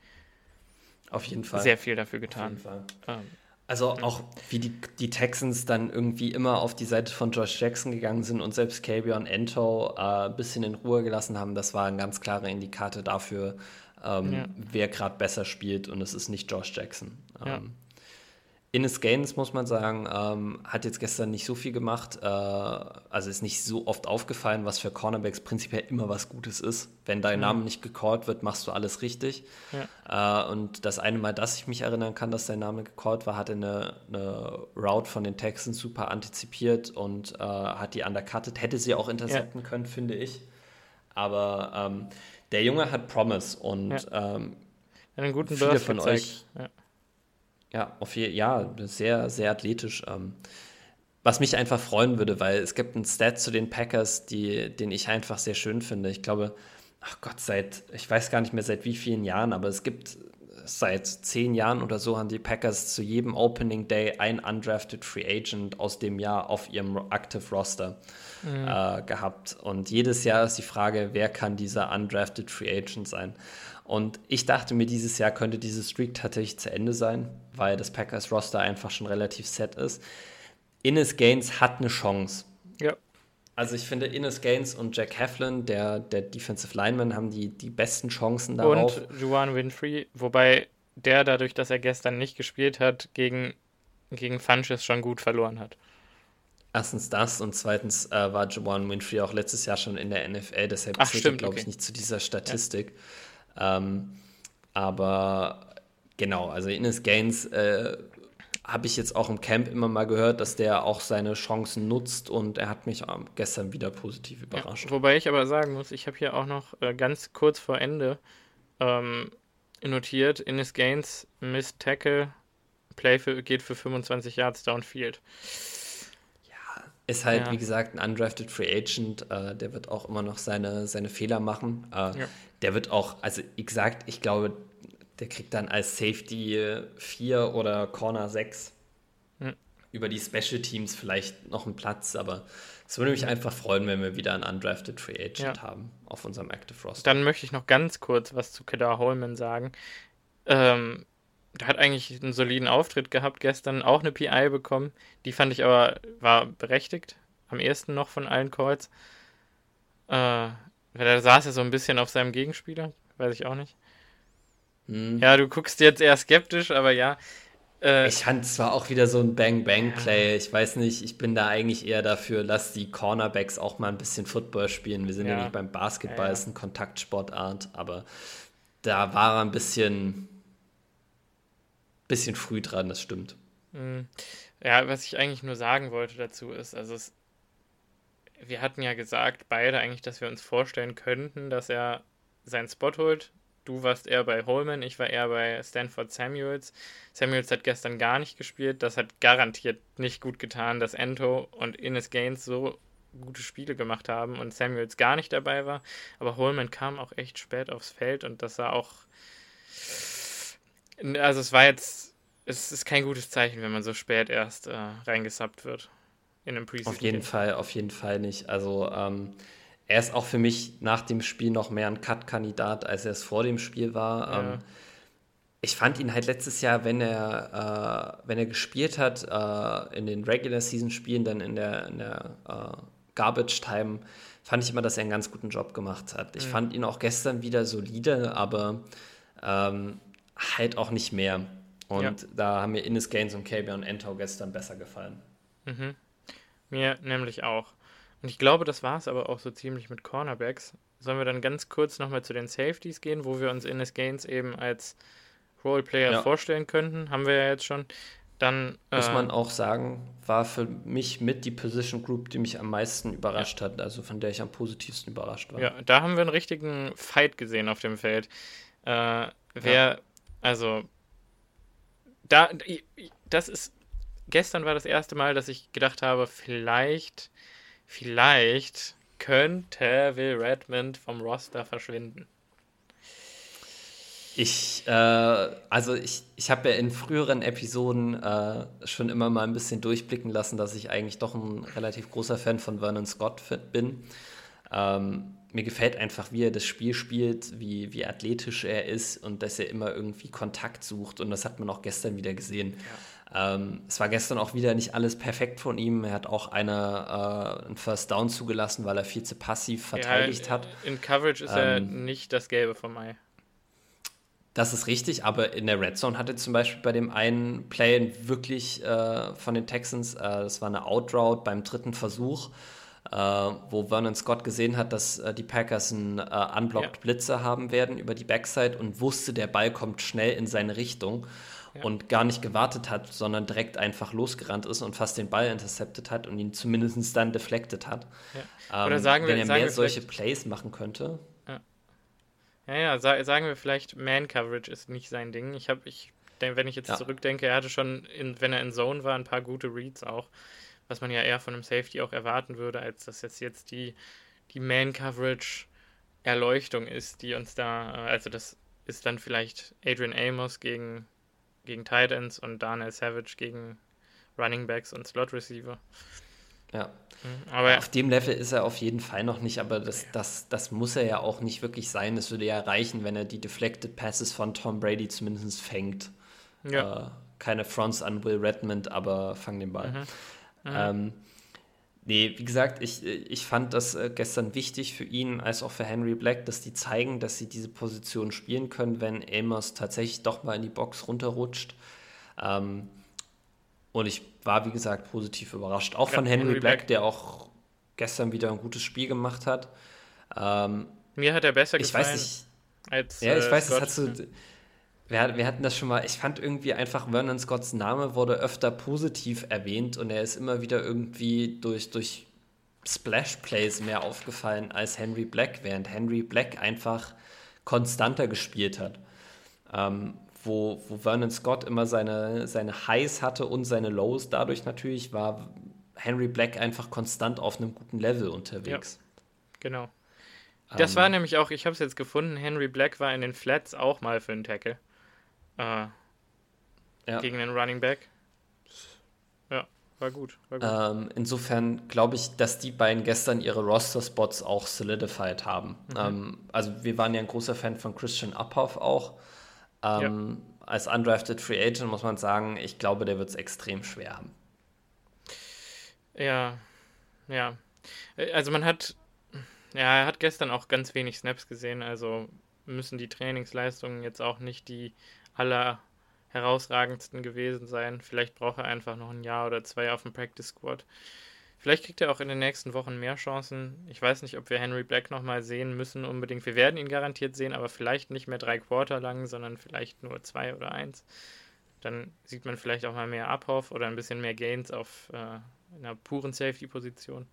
auf jeden Fall sehr viel dafür getan. Auf jeden Fall. Ähm, also auch wie die, die Texans dann irgendwie immer auf die Seite von Josh Jackson gegangen sind und selbst Kabion Ento äh, ein bisschen in Ruhe gelassen haben, das war ein ganz klarer Indikator dafür, ähm, ja. wer gerade besser spielt und es ist nicht Josh Jackson. Ähm, ja. Ines Gaines, muss man sagen, ähm, hat jetzt gestern nicht so viel gemacht. Äh, also ist nicht so oft aufgefallen, was für Cornerbacks prinzipiell immer was Gutes ist. Wenn dein mhm. Name nicht gecallt wird, machst du alles richtig. Ja. Äh, und das eine Mal, dass ich mich erinnern kann, dass dein Name gecallt war, hat er eine, eine Route von den Texans super antizipiert und äh, hat die undercutted. Hätte sie auch intercepten ja. können, finde ich. Aber ähm, der Junge hat Promise und ja. ähm, einen guten viele von gezeigt. euch. Ja ja, auf je, ja, sehr, sehr athletisch. Ähm, was mich einfach freuen würde, weil es gibt einen Stat zu den Packers, die, den ich einfach sehr schön finde. Ich glaube, ach Gott, seit, ich weiß gar nicht mehr seit wie vielen Jahren, aber es gibt seit zehn Jahren oder so haben die Packers zu jedem Opening Day ein undrafted Free Agent aus dem Jahr auf ihrem Active Roster mhm. äh, gehabt. Und jedes Jahr ist die Frage, wer kann dieser undrafted Free Agent sein? Und ich dachte mir, dieses Jahr könnte diese Streak tatsächlich zu Ende sein, weil das Packers Roster einfach schon relativ set ist. Innes Gaines hat eine Chance. Ja. Also ich finde, Innes Gaines und Jack Heflin, der, der Defensive Lineman, haben die, die besten Chancen darauf. Und Juan Winfrey, wobei der dadurch, dass er gestern nicht gespielt hat, gegen, gegen Funches schon gut verloren hat. Erstens das und zweitens äh, war Juwan Winfrey auch letztes Jahr schon in der NFL, deshalb zählt er, glaube ich, nicht zu dieser Statistik. Ja. Ähm, aber genau, also Ines Gaines äh, habe ich jetzt auch im Camp immer mal gehört, dass der auch seine Chancen nutzt und er hat mich gestern wieder positiv überrascht. Ja, wobei ich aber sagen muss, ich habe hier auch noch äh, ganz kurz vor Ende ähm, notiert, Ines Gaines Miss Tackle, Play für, geht für 25 Yards downfield. Ist halt, ja. wie gesagt, ein undrafted Free Agent. Äh, der wird auch immer noch seine, seine Fehler machen. Äh, ja. Der wird auch, also wie gesagt, ich glaube, der kriegt dann als Safety 4 oder Corner 6. Mhm. über die Special Teams vielleicht noch einen Platz, aber es würde mich einfach freuen, wenn wir wieder einen undrafted Free Agent ja. haben auf unserem Active Roster. Dann möchte ich noch ganz kurz was zu Kedar Holman sagen. Ähm, der hat eigentlich einen soliden Auftritt gehabt gestern, auch eine PI bekommen. Die fand ich aber, war berechtigt, am ehesten noch von allen Calls. Äh, weil da saß er so ein bisschen auf seinem Gegenspieler, weiß ich auch nicht. Hm. Ja, du guckst jetzt eher skeptisch, aber ja. Äh, ich fand zwar auch wieder so ein Bang-Bang-Play. Ja. Ich weiß nicht, ich bin da eigentlich eher dafür, lass die Cornerbacks auch mal ein bisschen Football spielen. Wir sind ja, ja nicht beim Basketball, ja, ist ein Kontaktsportart, aber da war er ein bisschen bisschen früh dran, das stimmt. Mhm. Ja, was ich eigentlich nur sagen wollte dazu ist, also es, wir hatten ja gesagt, beide eigentlich, dass wir uns vorstellen könnten, dass er seinen Spot holt. Du warst eher bei Holman, ich war eher bei Stanford Samuels. Samuels hat gestern gar nicht gespielt. Das hat garantiert nicht gut getan, dass Ento und Ines Gaines so gute Spiele gemacht haben und Samuels gar nicht dabei war. Aber Holman kam auch echt spät aufs Feld und das sah auch also es war jetzt, es ist kein gutes Zeichen, wenn man so spät erst äh, reingesappt wird in einem Preseason. Auf jeden Fall, auf jeden Fall nicht. Also ähm, er ist auch für mich nach dem Spiel noch mehr ein Cut-Kandidat, als er es vor dem Spiel war. Ja. Ähm, ich fand ihn halt letztes Jahr, wenn er, äh, wenn er gespielt hat, äh, in den Regular Season Spielen, dann in der, in der äh, Garbage Time, fand ich immer, dass er einen ganz guten Job gemacht hat. Ich mhm. fand ihn auch gestern wieder solide, aber ähm, halt auch nicht mehr. Und ja. da haben mir Ines Gaines und Kabion Entau gestern besser gefallen. Mhm. Mir nämlich auch. Und ich glaube, das war es aber auch so ziemlich mit Cornerbacks. Sollen wir dann ganz kurz nochmal zu den Safeties gehen, wo wir uns Ines Gaines eben als Roleplayer ja. vorstellen könnten? Haben wir ja jetzt schon. Dann, Muss äh, man auch sagen, war für mich mit die Position Group, die mich am meisten überrascht ja. hat, also von der ich am positivsten überrascht war. Ja, da haben wir einen richtigen Fight gesehen auf dem Feld. Äh, wer also, da, das ist, gestern war das erste Mal, dass ich gedacht habe, vielleicht, vielleicht könnte Will Redmond vom Roster verschwinden. Ich, äh, also ich, ich habe ja in früheren Episoden äh, schon immer mal ein bisschen durchblicken lassen, dass ich eigentlich doch ein relativ großer Fan von Vernon Scott bin. Ähm, mir gefällt einfach, wie er das Spiel spielt, wie, wie athletisch er ist und dass er immer irgendwie Kontakt sucht. Und das hat man auch gestern wieder gesehen. Ja. Ähm, es war gestern auch wieder nicht alles perfekt von ihm. Er hat auch eine, äh, einen First Down zugelassen, weil er viel zu passiv verteidigt ja, hat. In Coverage ist ähm, er nicht das Gelbe vom Ei. Das ist richtig, aber in der Red Zone hatte zum Beispiel bei dem einen Play wirklich äh, von den Texans, äh, das war eine Outroute beim dritten Versuch äh, wo Vernon Scott gesehen hat, dass äh, die Packers einen äh, unblocked ja. Blitzer haben werden über die Backside und wusste, der Ball kommt schnell in seine Richtung ja. und gar nicht gewartet hat, sondern direkt einfach losgerannt ist und fast den Ball intercepted hat und ihn zumindest dann deflected hat. Ja. Oder ähm, sagen wir, wenn er mehr solche Plays machen könnte. Ja, ja, sagen wir vielleicht, Man-Coverage ist nicht sein Ding. Ich habe, ich, wenn ich jetzt ja. zurückdenke, er hatte schon, in, wenn er in Zone war, ein paar gute Reads auch was man ja eher von einem Safety auch erwarten würde, als dass jetzt jetzt die, die Man-Coverage-Erleuchtung ist, die uns da, äh, also das ist dann vielleicht Adrian Amos gegen, gegen Titans und Daniel Savage gegen Running Backs und Slot Receiver. Ja. Mhm, aber auf dem Level ist er auf jeden Fall noch nicht, aber das, das, das muss er ja auch nicht wirklich sein. Es würde ja reichen, wenn er die Deflected Passes von Tom Brady zumindest fängt. Ja. Äh, keine Fronts an Will Redmond, aber fang den Ball. Mhm. Mhm. Ähm, nee, wie gesagt, ich, ich fand das äh, gestern wichtig für ihn als auch für Henry Black, dass die zeigen, dass sie diese Position spielen können, wenn Amos tatsächlich doch mal in die Box runterrutscht. Ähm, und ich war, wie gesagt, positiv überrascht. Auch ja, von Henry, Henry Black, Black, der auch gestern wieder ein gutes Spiel gemacht hat. Ähm, Mir hat er besser ich gefallen. Weiß nicht, als, ja, ich äh, weiß, das hat so, wir, wir, hatten das schon mal, ich fand irgendwie einfach, Vernon Scotts Name wurde öfter positiv erwähnt und er ist immer wieder irgendwie durch, durch Splash-Plays mehr aufgefallen als Henry Black, während Henry Black einfach konstanter gespielt hat. Ähm, wo, wo Vernon Scott immer seine, seine Highs hatte und seine Lows, dadurch natürlich war Henry Black einfach konstant auf einem guten Level unterwegs. Ja, genau. Das um, war ähm, nämlich auch, ich habe es jetzt gefunden, Henry Black war in den Flats auch mal für einen Tackle. Äh, ja. Gegen den Running Back. Ja. war gut. War gut. Ähm, insofern glaube ich, dass die beiden gestern ihre Roster-Spots auch solidified haben. Mhm. Ähm, also wir waren ja ein großer Fan von Christian Uphoff auch. Ähm, ja. Als undrafted Free Agent muss man sagen, ich glaube, der wird es extrem schwer haben. Ja, ja. Äh, also man hat, ja, er hat gestern auch ganz wenig Snaps gesehen, also müssen die Trainingsleistungen jetzt auch nicht die aller herausragendsten gewesen sein. Vielleicht braucht er einfach noch ein Jahr oder zwei auf dem Practice Squad. Vielleicht kriegt er auch in den nächsten Wochen mehr Chancen. Ich weiß nicht, ob wir Henry Black nochmal sehen müssen unbedingt. Wir werden ihn garantiert sehen, aber vielleicht nicht mehr drei Quarter lang, sondern vielleicht nur zwei oder eins. Dann sieht man vielleicht auch mal mehr Abhoff oder ein bisschen mehr Gains auf äh, einer puren Safety-Position.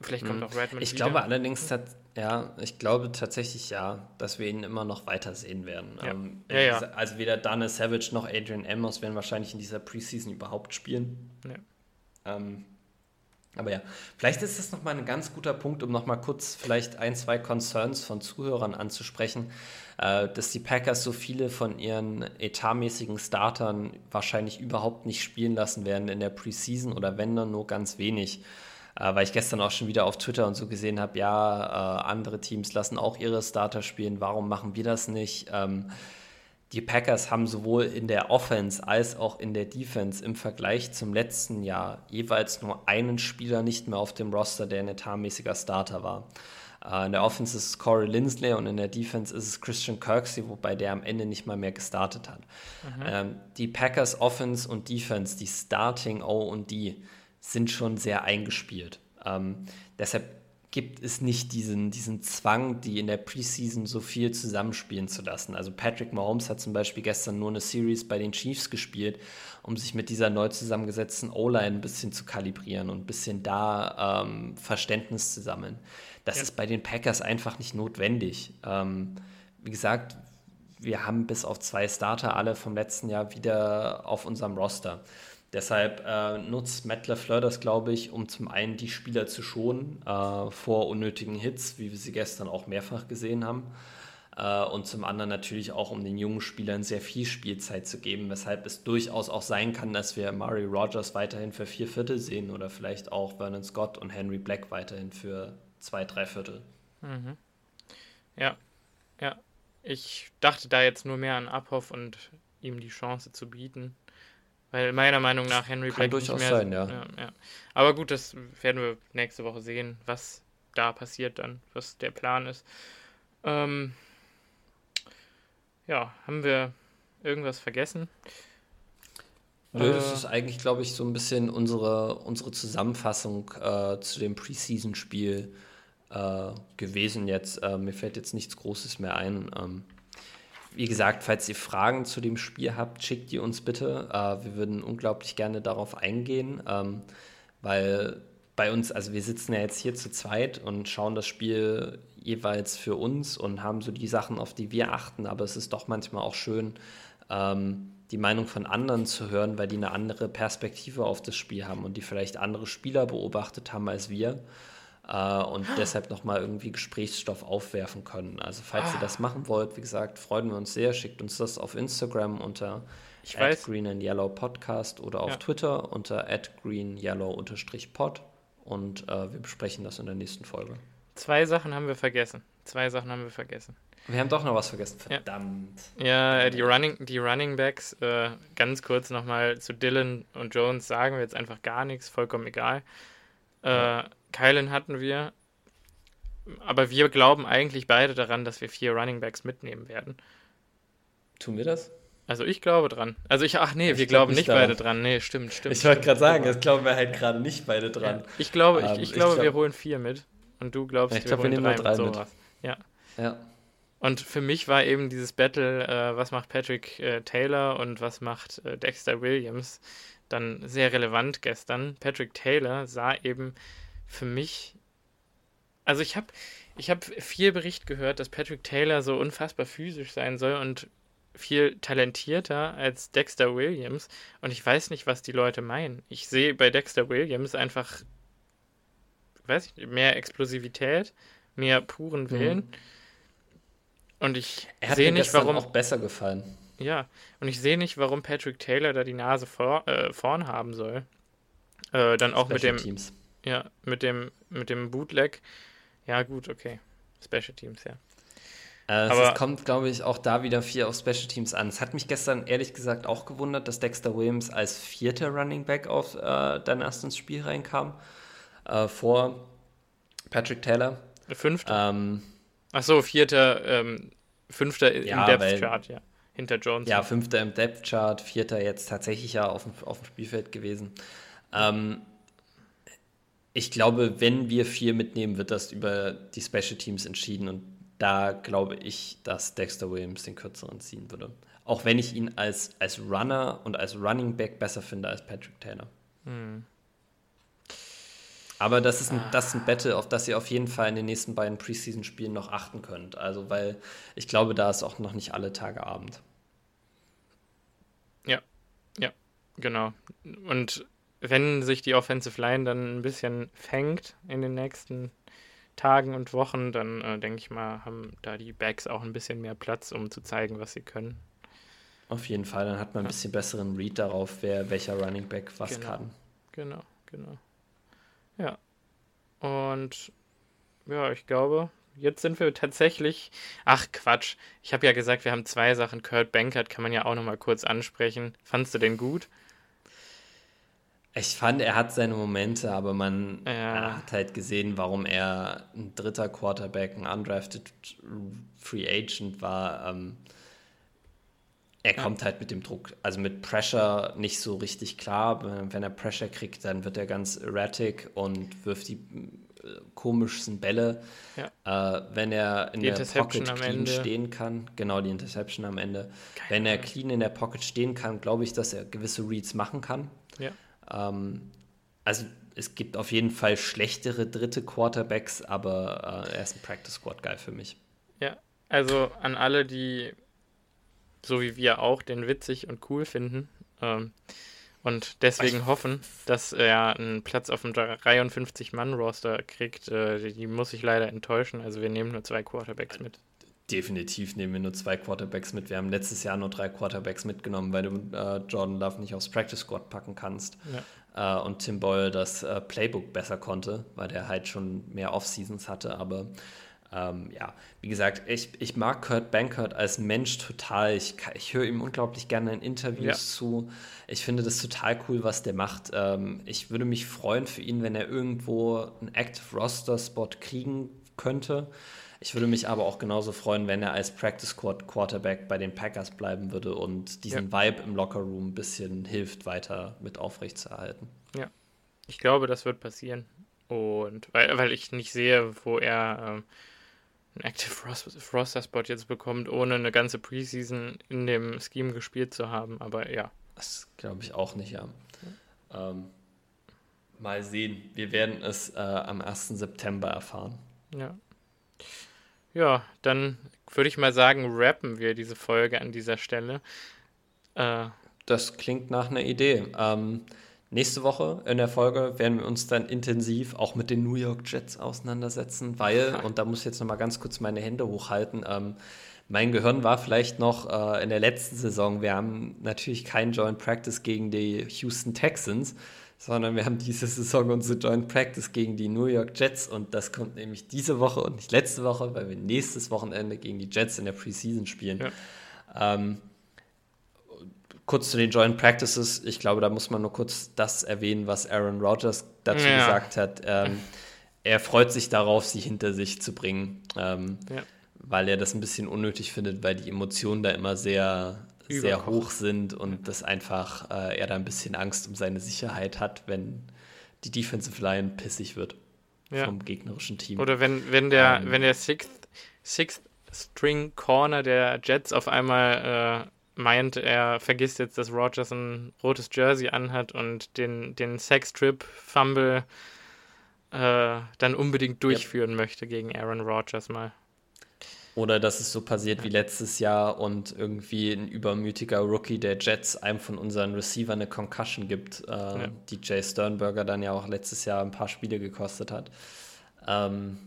Vielleicht kommt mhm. auch Redmond Ich wieder. glaube allerdings, ja, ich glaube tatsächlich ja, dass wir ihn immer noch weiter sehen werden. Ja. Ähm, ja, ja. Also weder Dana Savage noch Adrian Amos werden wahrscheinlich in dieser Preseason überhaupt spielen. Ähm, aber ja, vielleicht ist das nochmal ein ganz guter Punkt, um nochmal kurz vielleicht ein, zwei Concerns von Zuhörern anzusprechen, äh, dass die Packers so viele von ihren etatmäßigen Startern wahrscheinlich überhaupt nicht spielen lassen werden in der Preseason oder wenn dann nur ganz wenig äh, weil ich gestern auch schon wieder auf Twitter und so gesehen habe, ja, äh, andere Teams lassen auch ihre Starter spielen, warum machen wir das nicht? Ähm, die Packers haben sowohl in der Offense als auch in der Defense im Vergleich zum letzten Jahr jeweils nur einen Spieler nicht mehr auf dem Roster, der ein etatmäßiger Starter war. Äh, in der Offense ist es Corey Lindsley und in der Defense ist es Christian Kirksey, wobei der am Ende nicht mal mehr gestartet hat. Mhm. Ähm, die Packers Offense und Defense, die Starting O und D, sind schon sehr eingespielt. Ähm, deshalb gibt es nicht diesen, diesen Zwang, die in der Preseason so viel zusammenspielen zu lassen. Also Patrick Mahomes hat zum Beispiel gestern nur eine Series bei den Chiefs gespielt, um sich mit dieser neu zusammengesetzten O-Line ein bisschen zu kalibrieren und ein bisschen da ähm, Verständnis zu sammeln. Das ja. ist bei den Packers einfach nicht notwendig. Ähm, wie gesagt, wir haben bis auf zwei Starter alle vom letzten Jahr wieder auf unserem Roster. Deshalb äh, nutzt Matt LeFleur das, glaube ich, um zum einen die Spieler zu schonen äh, vor unnötigen Hits, wie wir sie gestern auch mehrfach gesehen haben. Äh, und zum anderen natürlich auch, um den jungen Spielern sehr viel Spielzeit zu geben, weshalb es durchaus auch sein kann, dass wir Murray Rogers weiterhin für vier Viertel sehen oder vielleicht auch Vernon Scott und Henry Black weiterhin für zwei, drei Viertel. Mhm. Ja, ja. Ich dachte da jetzt nur mehr an Abhoff und ihm die Chance zu bieten. Weil meiner Meinung nach Henry Kann Black durchaus nicht mehr, sein, ja. Ja, ja. Aber gut, das werden wir nächste Woche sehen, was da passiert dann, was der Plan ist. Ähm, ja, haben wir irgendwas vergessen? Nö, das äh, ist eigentlich, glaube ich, so ein bisschen unsere, unsere Zusammenfassung äh, zu dem Preseason-Spiel äh, gewesen jetzt. Äh, mir fällt jetzt nichts Großes mehr ein. Ähm, wie gesagt, falls ihr Fragen zu dem Spiel habt, schickt die uns bitte. Äh, wir würden unglaublich gerne darauf eingehen, ähm, weil bei uns, also wir sitzen ja jetzt hier zu zweit und schauen das Spiel jeweils für uns und haben so die Sachen, auf die wir achten, aber es ist doch manchmal auch schön, ähm, die Meinung von anderen zu hören, weil die eine andere Perspektive auf das Spiel haben und die vielleicht andere Spieler beobachtet haben als wir äh, und deshalb nochmal irgendwie Gesprächsstoff aufwerfen können. Also falls ah. ihr das machen wollt, wie gesagt, freuen wir uns sehr. Schickt uns das auf Instagram unter ich. Green and Yellow Podcast oder auf ja. Twitter unter greenyellow-pod und äh, wir besprechen das in der nächsten Folge. Zwei Sachen haben wir vergessen. Zwei Sachen haben wir vergessen. Wir haben doch noch was vergessen, verdammt. Ja, ja die, Running, die Running Backs, äh, ganz kurz nochmal zu Dylan und Jones sagen wir jetzt einfach gar nichts, vollkommen egal. Äh, ja. Kylan hatten wir. Aber wir glauben eigentlich beide daran, dass wir vier Running Backs mitnehmen werden. Tun wir das? Also ich glaube dran. Also ich, ach nee, ich wir glaub glauben nicht daran. beide dran. Nee, stimmt, stimmt. Ich wollte gerade sagen, das glauben wir halt gerade nicht beide dran. Ja. Ich glaube, ich, ähm, ich, glaube, glaub, wir holen vier mit. Und du glaubst, ich wir, glaub, wir nehmen drei, drei mit. Sowas. Ja. Ja. Und für mich war eben dieses Battle, äh, was macht Patrick äh, Taylor und was macht äh, Dexter Williams, dann sehr relevant gestern. Patrick Taylor sah eben für mich. Also ich habe ich hab viel Bericht gehört, dass Patrick Taylor so unfassbar physisch sein soll und viel talentierter als Dexter Williams. Und ich weiß nicht, was die Leute meinen. Ich sehe bei Dexter Williams einfach, weiß ich, mehr Explosivität, mehr puren mhm. Willen. Mhm. Und ich sehe nicht, warum. auch besser gefallen. Ja, und ich sehe nicht, warum Patrick Taylor da die Nase vor, äh, vorn haben soll. Äh, dann auch Special mit dem. Teams. Ja, mit dem, mit dem Bootleg. Ja, gut, okay. Special Teams, ja. Äh, Aber es kommt, glaube ich, auch da wieder viel auf Special Teams an. Es hat mich gestern ehrlich gesagt auch gewundert, dass Dexter Williams als vierter Running Back auf, äh, dann erst ins Spiel reinkam. Äh, vor Patrick Taylor. Fünfter. Ähm, Ach so, vierter, ähm, fünfter ja, im Depth Chart, ja. Hinter Jones. Ja, fünfter im Depth Chart, vierter jetzt tatsächlich ja auf dem, auf dem Spielfeld gewesen. Ähm, ich glaube, wenn wir vier mitnehmen, wird das über die Special Teams entschieden und da glaube ich, dass Dexter Williams den kürzeren ziehen würde. Auch wenn ich ihn als, als Runner und als Running Back besser finde als Patrick Taylor. Hm. Aber das ist, ein, das ist ein Battle, auf das ihr auf jeden Fall in den nächsten beiden Preseason-Spielen noch achten könnt. Also, weil ich glaube, da ist auch noch nicht alle Tage Abend. Ja, ja, genau. Und wenn sich die Offensive Line dann ein bisschen fängt in den nächsten Tagen und Wochen, dann äh, denke ich mal, haben da die Backs auch ein bisschen mehr Platz, um zu zeigen, was sie können. Auf jeden Fall, dann hat man ein bisschen besseren Read darauf, wer welcher Running Back was genau. kann. Genau, genau. Ja. Und ja, ich glaube, jetzt sind wir tatsächlich. Ach Quatsch. Ich habe ja gesagt, wir haben zwei Sachen. Kurt Bankert kann man ja auch nochmal kurz ansprechen. Fandst du den gut? Ich fand, er hat seine Momente, aber man ja. hat halt gesehen, warum er ein dritter Quarterback, ein undrafted Free Agent war. Ähm, er kommt halt mit dem Druck, also mit Pressure nicht so richtig klar. Wenn er Pressure kriegt, dann wird er ganz erratic und wirft die äh, komischsten Bälle. Ja. Äh, wenn er in die der Pocket clean stehen kann, genau die Interception am Ende. Keine wenn er clean in der Pocket stehen kann, glaube ich, dass er gewisse Reads machen kann. Ja. Ähm, also es gibt auf jeden Fall schlechtere dritte Quarterbacks, aber äh, er ist ein Practice Squad Guy für mich. Ja, also an alle, die so wie wir auch den witzig und cool finden ähm, und deswegen ich hoffen, dass er einen Platz auf dem 53-Mann-Roster kriegt, äh, die muss ich leider enttäuschen. Also wir nehmen nur zwei Quarterbacks mit. Definitiv nehmen wir nur zwei Quarterbacks mit. Wir haben letztes Jahr nur drei Quarterbacks mitgenommen, weil du äh, Jordan Love nicht aufs Practice Squad packen kannst. Ja. Äh, und Tim Boyle das äh, Playbook besser konnte, weil der halt schon mehr Off-Seasons hatte. Aber ähm, ja, wie gesagt, ich, ich mag Kurt Bankert als Mensch total. Ich, ich höre ihm unglaublich gerne in Interviews ja. zu. Ich finde das total cool, was der macht. Ähm, ich würde mich freuen für ihn, wenn er irgendwo einen Active Roster Spot kriegen könnte. Ich würde mich aber auch genauso freuen, wenn er als Practice Squad Quarterback bei den Packers bleiben würde und diesen ja. Vibe im Locker Room ein bisschen hilft, weiter mit aufrechtzuerhalten. Ja, ich glaube, das wird passieren. Und weil, weil ich nicht sehe, wo er ähm, einen Active Roster Spot jetzt bekommt, ohne eine ganze Preseason in dem Scheme gespielt zu haben. Aber ja. Das glaube ich auch nicht, ja. Ähm, mal sehen. Wir werden es äh, am 1. September erfahren. Ja. Ja, dann würde ich mal sagen, rappen wir diese Folge an dieser Stelle. Äh, das klingt nach einer Idee. Ähm, nächste Woche in der Folge werden wir uns dann intensiv auch mit den New York Jets auseinandersetzen, weil, und da muss ich jetzt nochmal ganz kurz meine Hände hochhalten, ähm, mein Gehirn war vielleicht noch äh, in der letzten Saison, wir haben natürlich keinen Joint Practice gegen die Houston Texans, sondern wir haben diese Saison unsere Joint Practice gegen die New York Jets und das kommt nämlich diese Woche und nicht letzte Woche, weil wir nächstes Wochenende gegen die Jets in der Preseason spielen. Ja. Ähm, kurz zu den Joint Practices. Ich glaube, da muss man nur kurz das erwähnen, was Aaron Rodgers dazu ja. gesagt hat. Ähm, er freut sich darauf, sie hinter sich zu bringen, ähm, ja. weil er das ein bisschen unnötig findet, weil die Emotionen da immer sehr sehr hoch sind und das einfach äh, er da ein bisschen Angst um seine Sicherheit hat, wenn die Defensive Line pissig wird ja. vom gegnerischen Team. Oder wenn, wenn der, ähm, wenn der Sixth, Sixth String Corner der Jets auf einmal äh, meint, er vergisst jetzt, dass Rogers ein rotes Jersey anhat und den, den Sex-Trip-Fumble äh, dann unbedingt durchführen yep. möchte gegen Aaron Rodgers mal. Oder dass es so passiert wie letztes Jahr und irgendwie ein übermütiger Rookie der Jets einem von unseren Receiver eine Concussion gibt, äh, ja. die Jay Sternberger dann ja auch letztes Jahr ein paar Spiele gekostet hat. Ähm,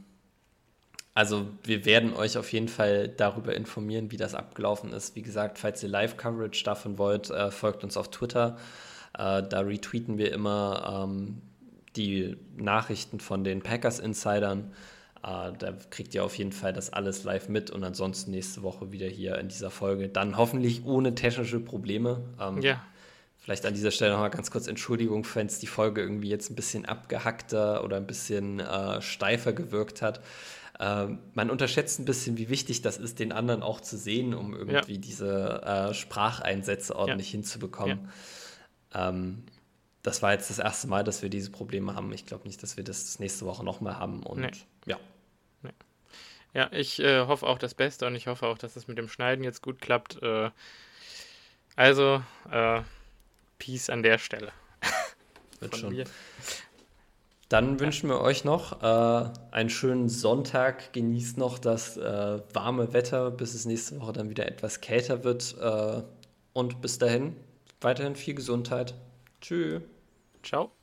also wir werden euch auf jeden Fall darüber informieren, wie das abgelaufen ist. Wie gesagt, falls ihr Live-Coverage davon wollt, äh, folgt uns auf Twitter. Äh, da retweeten wir immer ähm, die Nachrichten von den Packers-Insidern. Äh, da kriegt ihr auf jeden Fall das alles live mit und ansonsten nächste Woche wieder hier in dieser Folge. Dann hoffentlich ohne technische Probleme. Ähm, ja. Vielleicht an dieser Stelle nochmal ganz kurz Entschuldigung, wenn es die Folge irgendwie jetzt ein bisschen abgehackter oder ein bisschen äh, steifer gewirkt hat. Ähm, man unterschätzt ein bisschen, wie wichtig das ist, den anderen auch zu sehen, um irgendwie ja. diese äh, Spracheinsätze ordentlich ja. hinzubekommen. Ja. Ähm, das war jetzt das erste Mal, dass wir diese Probleme haben. Ich glaube nicht, dass wir das nächste Woche nochmal haben. Und. Nee. Ja, ich äh, hoffe auch das Beste und ich hoffe auch, dass es mit dem Schneiden jetzt gut klappt. Äh, also, äh, Peace an der Stelle. Wird schon. Mir. Dann wünschen wir euch noch äh, einen schönen Sonntag. Genießt noch das äh, warme Wetter, bis es nächste Woche dann wieder etwas kälter wird. Äh, und bis dahin weiterhin viel Gesundheit. Tschüss. Ciao.